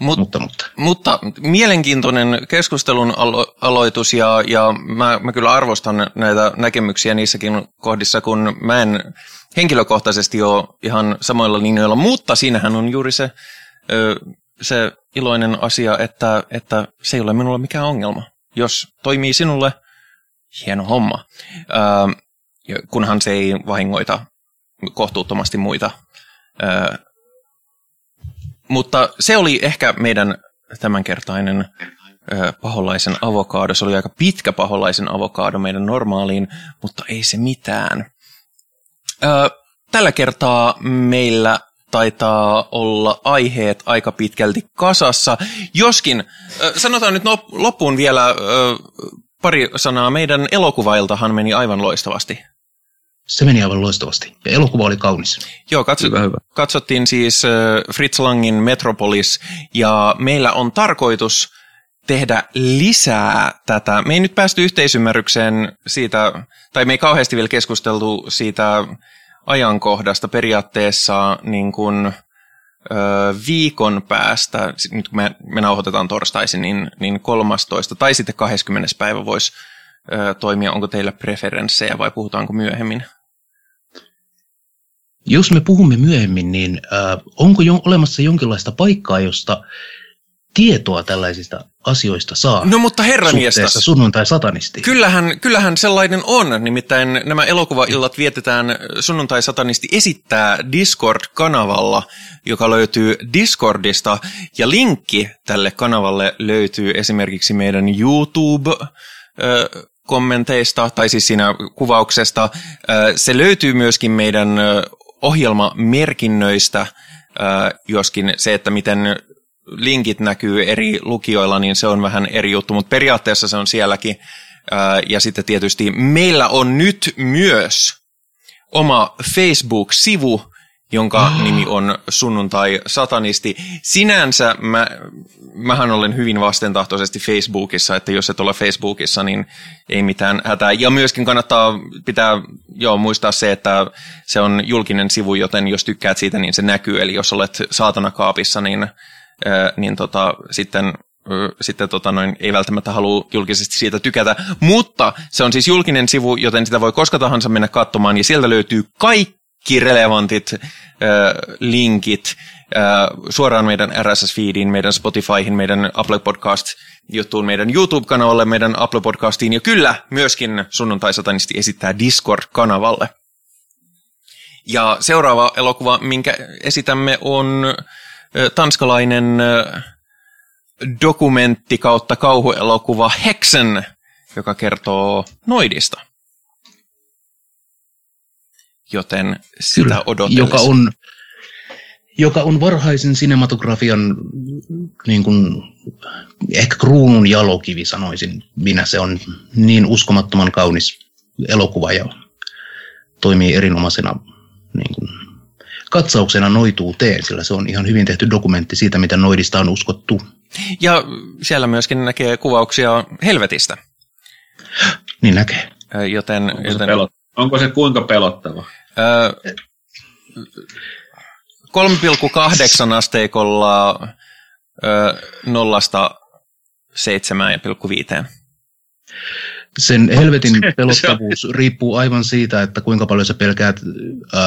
Mut, mutta, mutta. mutta mielenkiintoinen keskustelun alo- aloitus ja, ja mä, mä kyllä arvostan näitä näkemyksiä niissäkin kohdissa, kun mä en henkilökohtaisesti ole ihan samoilla linjoilla, mutta siinähän on juuri se, se iloinen asia, että, että se ei ole minulle mikään ongelma. Jos toimii sinulle, hieno homma, kunhan se ei vahingoita kohtuuttomasti muita mutta se oli ehkä meidän tämänkertainen paholaisen avokaado. Se oli aika pitkä paholaisen avokaado meidän normaaliin, mutta ei se mitään. Tällä kertaa meillä taitaa olla aiheet aika pitkälti kasassa. Joskin, sanotaan nyt loppuun vielä pari sanaa. Meidän elokuvailtahan meni aivan loistavasti.
Se meni aivan loistavasti. Ja elokuva oli kaunis.
Joo, katso, hyvä, hyvä. katsottiin siis Fritz Langin Metropolis, ja meillä on tarkoitus tehdä lisää tätä. Me ei nyt päästy yhteisymmärrykseen siitä, tai me ei kauheasti vielä keskusteltu siitä ajankohdasta periaatteessa niin kuin, ö, viikon päästä, nyt kun me, me nauhoitetaan torstaisin, niin, niin 13. tai sitten 20. päivä voisi toimia. Onko teillä preferenssejä vai puhutaanko myöhemmin?
Jos me puhumme myöhemmin, niin äh, onko jo olemassa jonkinlaista paikkaa, josta tietoa tällaisista asioista saa
no, mutta
suhteessa sunnuntai-satanisti?
Kyllähän, kyllähän sellainen on, nimittäin nämä elokuvaillat vietetään sunnuntai-satanisti esittää Discord-kanavalla, joka löytyy Discordista, ja linkki tälle kanavalle löytyy esimerkiksi meidän YouTube- kommenteista, tai siis siinä kuvauksesta. Se löytyy myöskin meidän ohjelmamerkinnöistä, joskin se, että miten linkit näkyy eri lukijoilla, niin se on vähän eri juttu, mutta periaatteessa se on sielläkin. Ja sitten tietysti meillä on nyt myös oma Facebook-sivu, jonka oh. nimi on Sunnuntai Satanisti. Sinänsä mä, mähän olen hyvin vastentahtoisesti Facebookissa, että jos et ole Facebookissa, niin ei mitään hätää. Ja myöskin kannattaa pitää joo, muistaa se, että se on julkinen sivu, joten jos tykkäät siitä, niin se näkyy. Eli jos olet saatana kaapissa, niin, äh, niin tota, sitten sitten tota noin, ei välttämättä halua julkisesti siitä tykätä, mutta se on siis julkinen sivu, joten sitä voi koska tahansa mennä katsomaan, ja sieltä löytyy kaikki relevantit äh, linkit äh, suoraan meidän RSS-feediin, meidän Spotifyhin, meidän Apple Podcast-juttuun, meidän YouTube-kanavalle, meidän Apple Podcastiin, ja kyllä myöskin sunnuntai-satanisti esittää Discord-kanavalle. Ja seuraava elokuva, minkä esitämme, on tanskalainen... Dokumentti kautta kauhuelokuva Hexen, joka kertoo noidista. Joten sitä Kyllä,
Joka on, joka on varhaisen sinematografian niin kuin, ehkä kruunun jalokivi sanoisin minä. Se on niin uskomattoman kaunis elokuva ja toimii erinomaisena niin kuin, katsauksena noituuteen, sillä se on ihan hyvin tehty dokumentti siitä, mitä noidista on uskottu
ja siellä myöskin näkee kuvauksia helvetistä.
Niin näkee.
Joten,
onko,
joten,
pelot, onko se kuinka pelottava? Öö,
3,8 asteikolla öö, nollasta 7,5.
Sen helvetin pelottavuus riippuu aivan siitä, että kuinka paljon sä pelkäät öö,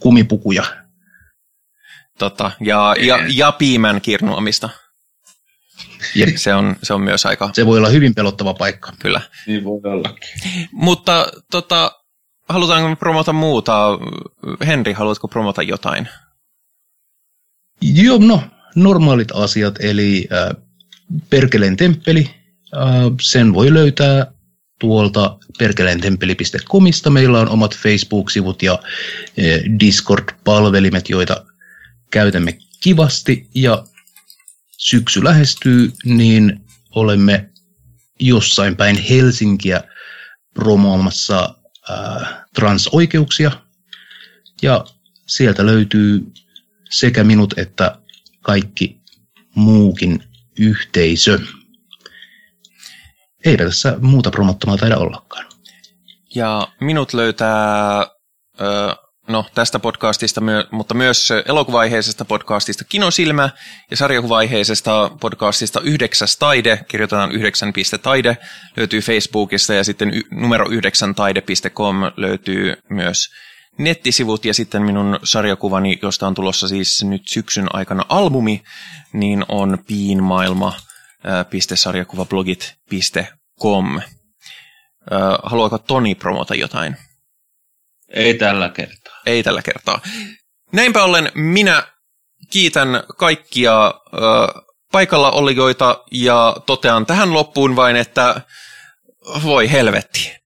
kumipukuja.
Tota, ja, ja, ja piimän kirnuamista.
Jep.
Se, on, se on myös aika...
Se voi olla hyvin pelottava paikka.
Kyllä.
Niin voi ollakin.
Mutta tota, halutaanko promota muuta? Henri, haluatko promota jotain?
Joo, no, normaalit asiat, eli äh, Perkeleen temppeli, äh, sen voi löytää tuolta perkeleentemppeli.comista. Meillä on omat Facebook-sivut ja äh, Discord-palvelimet, joita käytämme kivasti, ja syksy lähestyy, niin olemme jossain päin Helsinkiä promoomassa transoikeuksia. Ja sieltä löytyy sekä minut että kaikki muukin yhteisö. Ei tässä muuta promottamaa taida ollakaan.
Ja minut löytää ö, no, tästä podcastista, mutta myös elokuvaiheisesta podcastista Kinosilmä ja sarjakuvaiheisesta podcastista Yhdeksäs taide, kirjoitetaan yhdeksän piste taide, löytyy Facebookista ja sitten numero 9 taide.com löytyy myös nettisivut ja sitten minun sarjakuvani, josta on tulossa siis nyt syksyn aikana albumi, niin on piinmaailma.sarjakuvablogit.com. Haluaako Toni promota jotain?
Ei tällä kertaa.
Ei tällä kertaa. Näinpä ollen minä kiitän kaikkia ö, paikalla olijoita ja totean tähän loppuun vain, että voi helvetti.